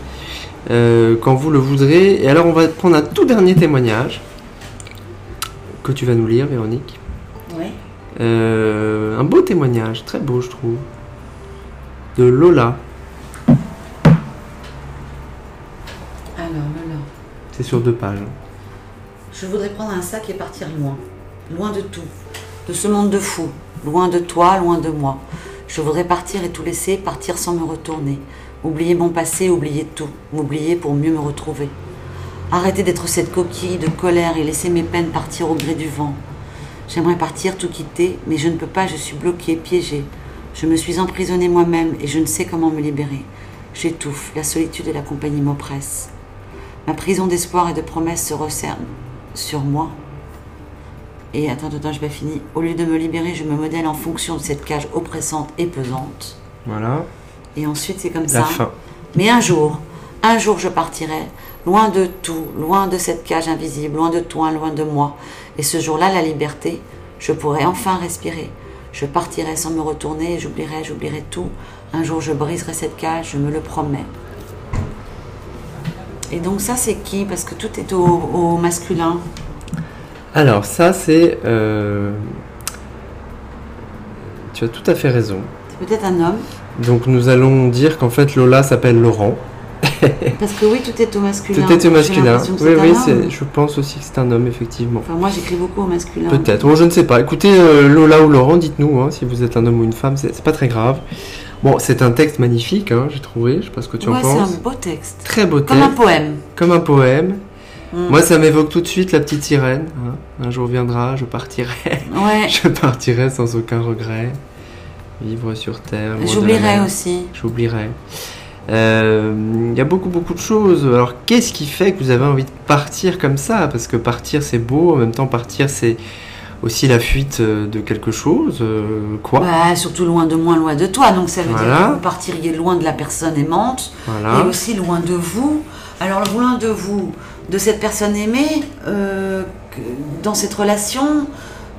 euh, quand vous le voudrez. Et alors on va prendre un tout dernier témoignage que tu vas nous lire, Véronique. Oui. Euh, un beau témoignage, très beau je trouve, de Lola. Alors Lola. C'est sur deux pages. Je voudrais prendre un sac et partir loin, loin de tout, de ce monde de fous, loin de toi, loin de moi. Je voudrais partir et tout laisser, partir sans me retourner. Oublier mon passé, oublier tout, m'oublier pour mieux me retrouver. Arrêter d'être cette coquille de colère et laisser mes peines partir au gré du vent. J'aimerais partir, tout quitter, mais je ne peux pas, je suis bloquée, piégée. Je me suis emprisonnée moi-même et je ne sais comment me libérer. J'étouffe, la solitude et la compagnie m'oppressent. Ma prison d'espoir et de promesses se resserre sur moi. Et attends, attends, je vais finir. Au lieu de me libérer, je me modèle en fonction de cette cage oppressante et pesante. Voilà. Et ensuite, c'est comme La ça. fin. Mais un jour, un jour, je partirai, loin de tout, loin de cette cage invisible, loin de toi, loin de moi. Et ce jour-là, la liberté, je pourrai enfin respirer. Je partirai sans me retourner, et j'oublierai, j'oublierai tout. Un jour, je briserai cette cage, je me le promets. Et donc ça, c'est qui? Parce que tout est au, au masculin. Alors ça c'est... euh, Tu as tout à fait raison. C'est peut-être un homme. Donc nous allons dire qu'en fait Lola s'appelle Laurent. Parce que oui, tout est au masculin. Tout est au masculin. Oui, oui, c'est- je pense aussi que c'est un homme, effectivement. Enfin, moi, j'écris beaucoup au masculin. Peut-être. Bon, je ne sais pas. Écoutez, euh, Lola ou Laurent, dites-nous hein, si vous êtes un homme ou une femme, c'est c'est pas très grave. Bon, c'est un texte magnifique, hein, j'ai trouvé. Je sais pas ce que tu Ouais, en c'est penses. un beau texte. Très beau Comme texte, un poème. comme un poème. Mm. Moi, ça m'évoque tout de suite la petite sirène. hein. Un jour viendra, je partirai. Ouais. je partirai sans aucun regret. Vivre sur terre. J'oublierai aussi. J'oublierai. Euh, Il y a beaucoup beaucoup de choses. Alors qu'est-ce qui fait que vous avez envie de partir comme ça? Parce que partir c'est beau, en même temps partir c'est aussi la fuite euh, de quelque chose. euh, quoi? Bah, surtout loin de moi, loin de toi. Donc ça veut Voilà. dire que vous partiriez loin de la personne aimante Voilà. et aussi loin de vous. Alors loin de vous, de cette personne aimée, euh, dans cette relation,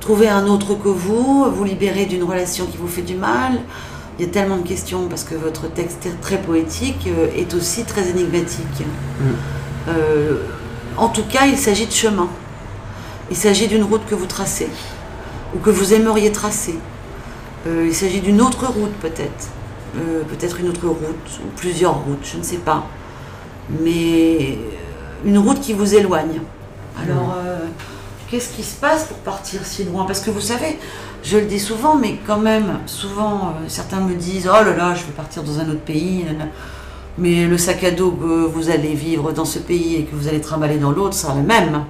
trouver un autre que vous, vous libérer d'une relation qui vous fait du mal. Il y a tellement de questions parce que votre texte est très poétique est aussi très énigmatique. Mm. Euh, en tout cas, il s'agit de chemin. Il s'agit d'une route que vous tracez ou que vous aimeriez tracer. Euh, il s'agit d'une autre route peut-être. Euh, peut-être une autre route ou plusieurs routes, je ne sais pas. Mais euh, une route qui vous éloigne. Alors, euh, qu'est-ce qui se passe pour partir si loin? Parce que vous savez, je le dis souvent, mais quand même, souvent, certains me disent Oh là là, je vais partir dans un autre pays. Mais le sac à dos que vous allez vivre dans ce pays et que vous allez trimballer dans l'autre sera le même.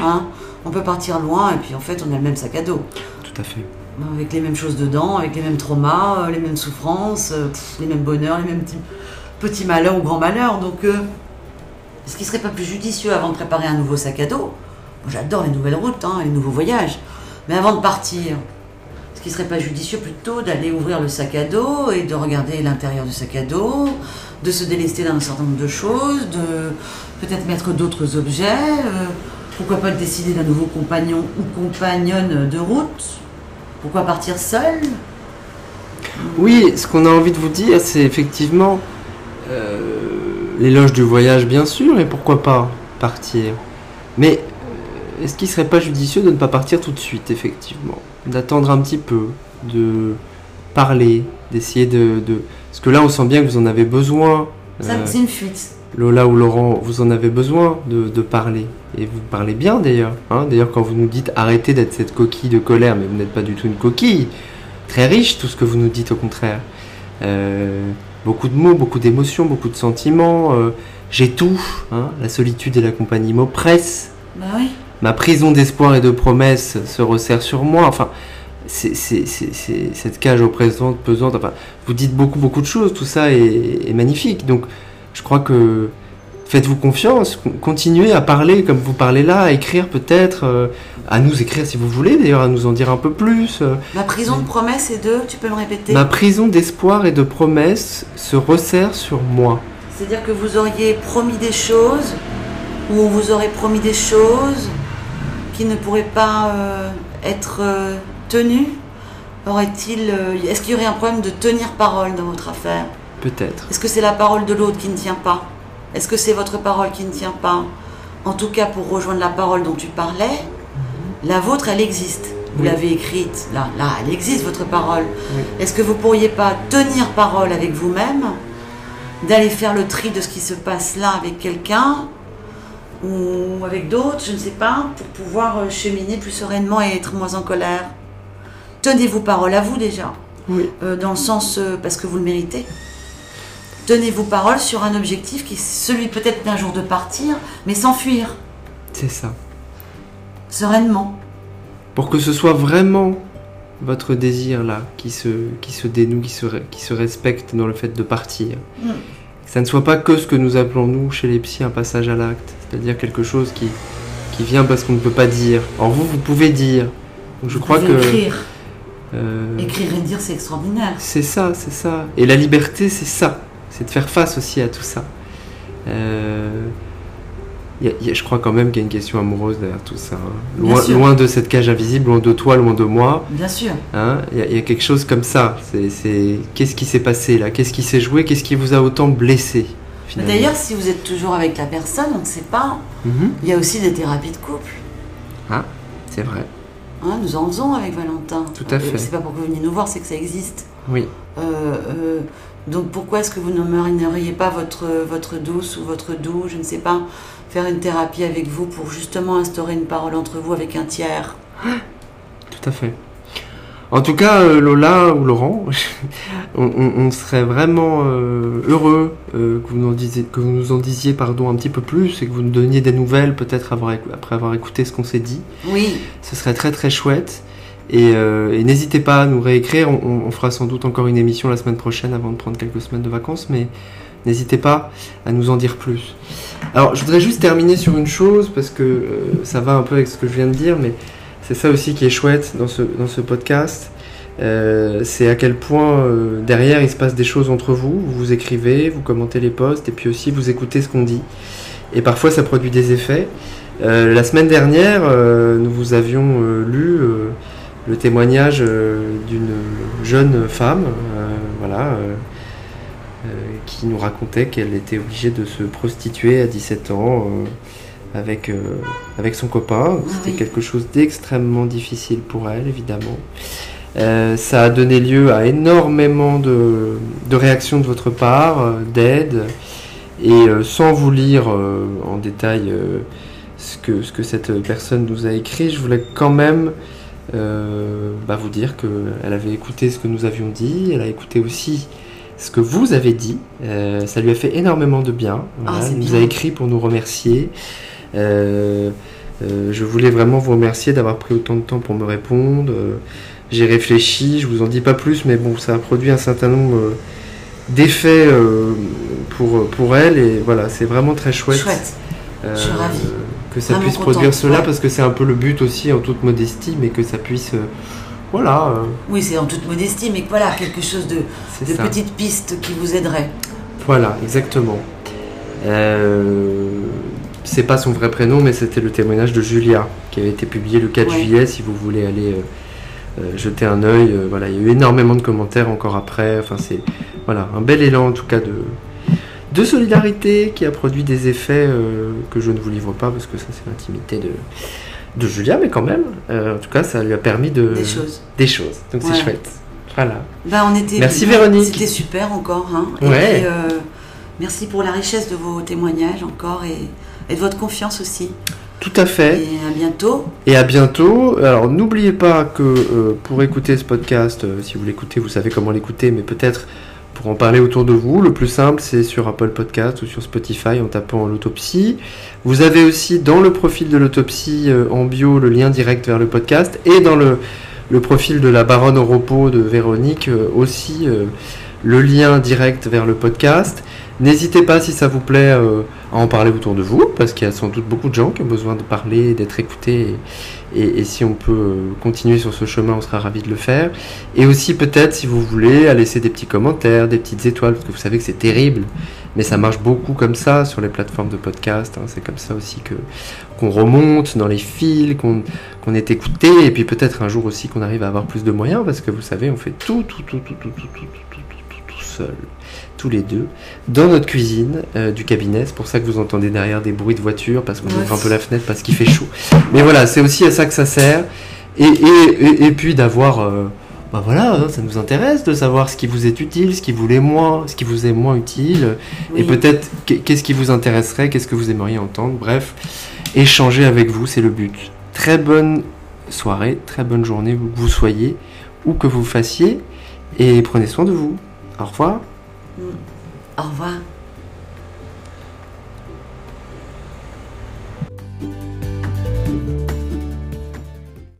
Hein on peut partir loin et puis en fait, on a le même sac à dos. Tout à fait. Avec les mêmes choses dedans, avec les mêmes traumas, euh, les mêmes souffrances, euh, les mêmes bonheurs, les mêmes petits, petits malheurs ou grands malheurs. Donc, euh, est-ce qu'il serait pas plus judicieux avant de préparer un nouveau sac à dos j'adore les nouvelles routes, hein, les nouveaux voyages. Mais avant de partir, est-ce qu'il serait pas judicieux plutôt d'aller ouvrir le sac à dos et de regarder l'intérieur du sac à dos, de se délester d'un certain nombre de choses, de peut-être mettre d'autres objets euh, Pourquoi pas décider d'un nouveau compagnon ou compagnonne de route? Pourquoi partir seul? Oui, ce qu'on a envie de vous dire, c'est effectivement euh, l'éloge du voyage, bien sûr, et pourquoi pas partir. Mais euh, est-ce qu'il serait pas judicieux de ne pas partir tout de suite, effectivement? D'attendre un petit peu, de parler, d'essayer de, de... Parce que là, on sent bien que vous en avez besoin. Euh, C'est une fuite. Lola ou Laurent, vous en avez besoin de, de parler. Et vous parlez bien d'ailleurs. hein. d'ailleurs, quand vous nous dites arrêtez d'être cette coquille de colère, mais vous n'êtes pas du tout une coquille. Très riche tout ce que vous nous dites au contraire. Euh, beaucoup de mots, beaucoup d'émotions, beaucoup de sentiments. euh, J'ai tout. hein. la solitude et la compagnie m'oppressent. Bah oui. Ma prison d'espoir et de promesses se resserre sur moi. Enfin, c'est- cette cage oppressante, pesante. Enfin, vous dites beaucoup, beaucoup de choses. Tout ça est, est magnifique. Donc, je crois que faites-vous confiance, continuez à parler comme vous parlez là, à écrire peut-être, euh, à nous écrire si vous voulez d'ailleurs, à nous en dire un peu plus. Ma prison de promesses et de, tu peux me répéter? Ma prison d'espoir et de promesses se resserre sur moi. C'est-à-dire que vous auriez promis des choses, ou on vous aurait promis des choses qui ne pourraient pas euh, être euh, tenues? Aurait-il, est-ce qu'il y aurait un problème de tenir parole dans votre affaire? Peut-être. Est-ce que c'est la parole de l'autre qui ne tient pas? Est-ce que c'est votre parole qui ne tient pas? En tout cas, pour rejoindre la parole dont tu parlais, la vôtre, elle existe. Vous l'avez écrite, là, là, elle existe, votre parole. Est-ce que vous pourriez pas tenir parole avec vous-même, d'aller faire le tri de ce qui se passe là avec quelqu'un ou avec d'autres, je ne sais pas, pour pouvoir euh, cheminer plus sereinement et être moins en colère? Tenez-vous parole à vous déjà. Oui. Euh, dans le sens, euh, parce que vous le méritez. Tenez-vous parole sur un objectif qui est celui peut-être d'un jour de partir, mais sans fuir. C'est ça. Sereinement. Pour que ce soit vraiment votre désir là qui se, qui se dénoue, qui se, qui se respecte dans le fait de partir. Mm. Que ça ne soit pas que ce que nous appelons nous chez les psys un passage à l'acte, c'est-à-dire quelque chose qui, qui vient parce qu'on ne peut pas dire. Or vous, vous pouvez dire. je crois que. Écrire. Euh, écrire et dire, c'est extraordinaire. C'est ça, c'est ça. Et la liberté, c'est ça c'est de faire face aussi à tout ça. Euh, je crois quand même qu'il y a une question amoureuse derrière tout ça. Hein. Loin, loin, de cette cage invisible, loin de toi, loin de moi. Bien sûr. Hein, il, y a, quelque chose comme ça. C'est, qu'est-ce qui s'est passé là? Qu'est-ce qui s'est joué? Qu'est-ce qui vous a autant blessé D'ailleurs, si vous êtes toujours avec la personne, on ne sait pas. Mhm. Il y a aussi des thérapies de couple. Ah, c'est vrai. Hein, nous en faisons avec Valentin. Tout à fait. C'est pas pour que vous veniez nous voir, c'est que ça existe. Oui. Euh, euh, donc pourquoi est-ce que vous ne pas votre, votre douce ou votre doux, je ne sais pas, faire une thérapie avec vous pour justement instaurer une parole entre vous avec un tiers? Tout à fait. En tout cas, euh, Lola ou Laurent, on, serait vraiment euh, heureux euh, que, vous nous disiez, que vous nous en disiez pardon, un petit peu plus et que vous nous donniez des nouvelles peut-être après avoir écouté ce qu'on s'est dit. Oui. Ce serait très très chouette. Euh, et, n'hésitez pas à nous réécrire. On, fera sans doute encore une émission la semaine prochaine avant de prendre quelques semaines de vacances, mais n'hésitez pas à nous en dire plus. Alors, je voudrais juste terminer sur une chose parce que euh, ça va un peu avec ce que je viens de dire, mais c'est ça aussi qui est chouette dans ce, dans ce podcast. Euh, c'est à quel point derrière il se passe des choses entre vous. Vous vous écrivez, vous commentez les posts et puis aussi vous écoutez ce qu'on dit. Et parfois ça produit des effets. la semaine dernière, nous vous avions lu le témoignage euh, d'une jeune femme, euh, voilà, euh, qui nous racontait qu'elle était obligée de se prostituer à 17 ans avec, avec son copain. Ah C'était quelque chose d'extrêmement difficile pour elle, évidemment. ça a donné lieu à énormément de, de réactions de votre part, d'aide. Et sans vous lire en détail ce, que, ce que cette personne nous a écrit, je voulais quand même euh, bah, vous dire qu'elle avait écouté ce que nous avions dit, elle a écouté aussi ce que vous avez dit. Euh, ça lui a fait énormément de bien. Ah, elle nous a écrit pour nous remercier. Euh, je voulais vraiment vous remercier d'avoir pris autant de temps pour me répondre. J'ai réfléchi, je vous en dis pas plus, mais bon, ça a produit un certain nombre d'effets pour, pour elle et voilà, c'est vraiment très chouette. Chouette. je suis ravie que ça puisse produire cela parce que c'est un peu le but aussi en toute modestie, mais que ça puisse. Euh, voilà. Euh. Oui, c'est en toute modestie, mais voilà, quelque chose de, de petite piste qui vous aiderait. Voilà, exactement. Euh, c'est pas son vrai prénom, mais c'était le témoignage de Julia qui avait été publié le 4 juillet. Si vous voulez aller jeter un œil, voilà, il y a eu énormément de commentaires encore après. Enfin, c'est voilà un bel élan en tout cas de, de solidarité qui a produit des effets euh, que je ne vous livre pas parce que ça c'est l'intimité de, de Julia, mais quand même, euh, en tout cas, ça lui a permis de des choses. Des choses. Donc c'est chouette. Voilà. Ben, on était. Merci Véronique. C'était super encore. Hein. ouais. Euh, merci pour la richesse de vos témoignages encore et, et, de votre confiance aussi. Tout à fait. Et à bientôt. Et à bientôt. Alors n'oubliez pas que pour écouter ce podcast, si vous l'écoutez, vous savez comment l'écouter, mais peut-être pour en parler autour de vous. Le plus simple, c'est sur Apple Podcast ou sur Spotify en tapant l'autopsie. Vous avez aussi dans le profil de l'autopsie euh, en bio le lien direct vers le podcast et dans le, le profil de la baronne au repos de Véronique euh, aussi euh, le lien direct vers le podcast. N'hésitez pas, si ça vous plaît, à en parler autour de vous, parce qu'il y a sans doute beaucoup de gens qui ont besoin de parler, d'être écoutés. Si on peut euh, continuer sur ce chemin, on sera ravis de le faire. Et aussi, peut-être, si vous voulez, à laisser des petits commentaires, des petites étoiles, parce que vous savez que c'est terrible, mais ça marche beaucoup comme ça sur les plateformes de podcast. Hein. c'est comme ça aussi que qu'on remonte dans les fils, qu'on est écouté, et puis peut-être un jour aussi qu'on arrive à avoir plus de moyens, parce que vous savez, on fait tout, tout, tout, tout, tout, tout, tout, tout, tout, tout, tout seul tous les deux, dans notre cuisine euh, du cabinet. C'est pour ça que vous entendez derrière des bruits de voiture, parce qu'on ouvre un peu la fenêtre parce qu'il fait chaud. Mais voilà, c'est aussi à ça que ça sert. Et, et, et, puis d'avoir... Euh, bah voilà, hein, ça nous intéresse de savoir ce qui vous est utile, ce qui vous est moins, ce qui vous est moins utile, et peut-être qu'est-ce qui vous intéresserait, qu'est-ce que vous aimeriez entendre? Bref, échanger avec vous, c'est le but. Très bonne soirée, très bonne journée, où que vous soyez, où que vous fassiez, et prenez soin de vous. Au revoir. Au revoir.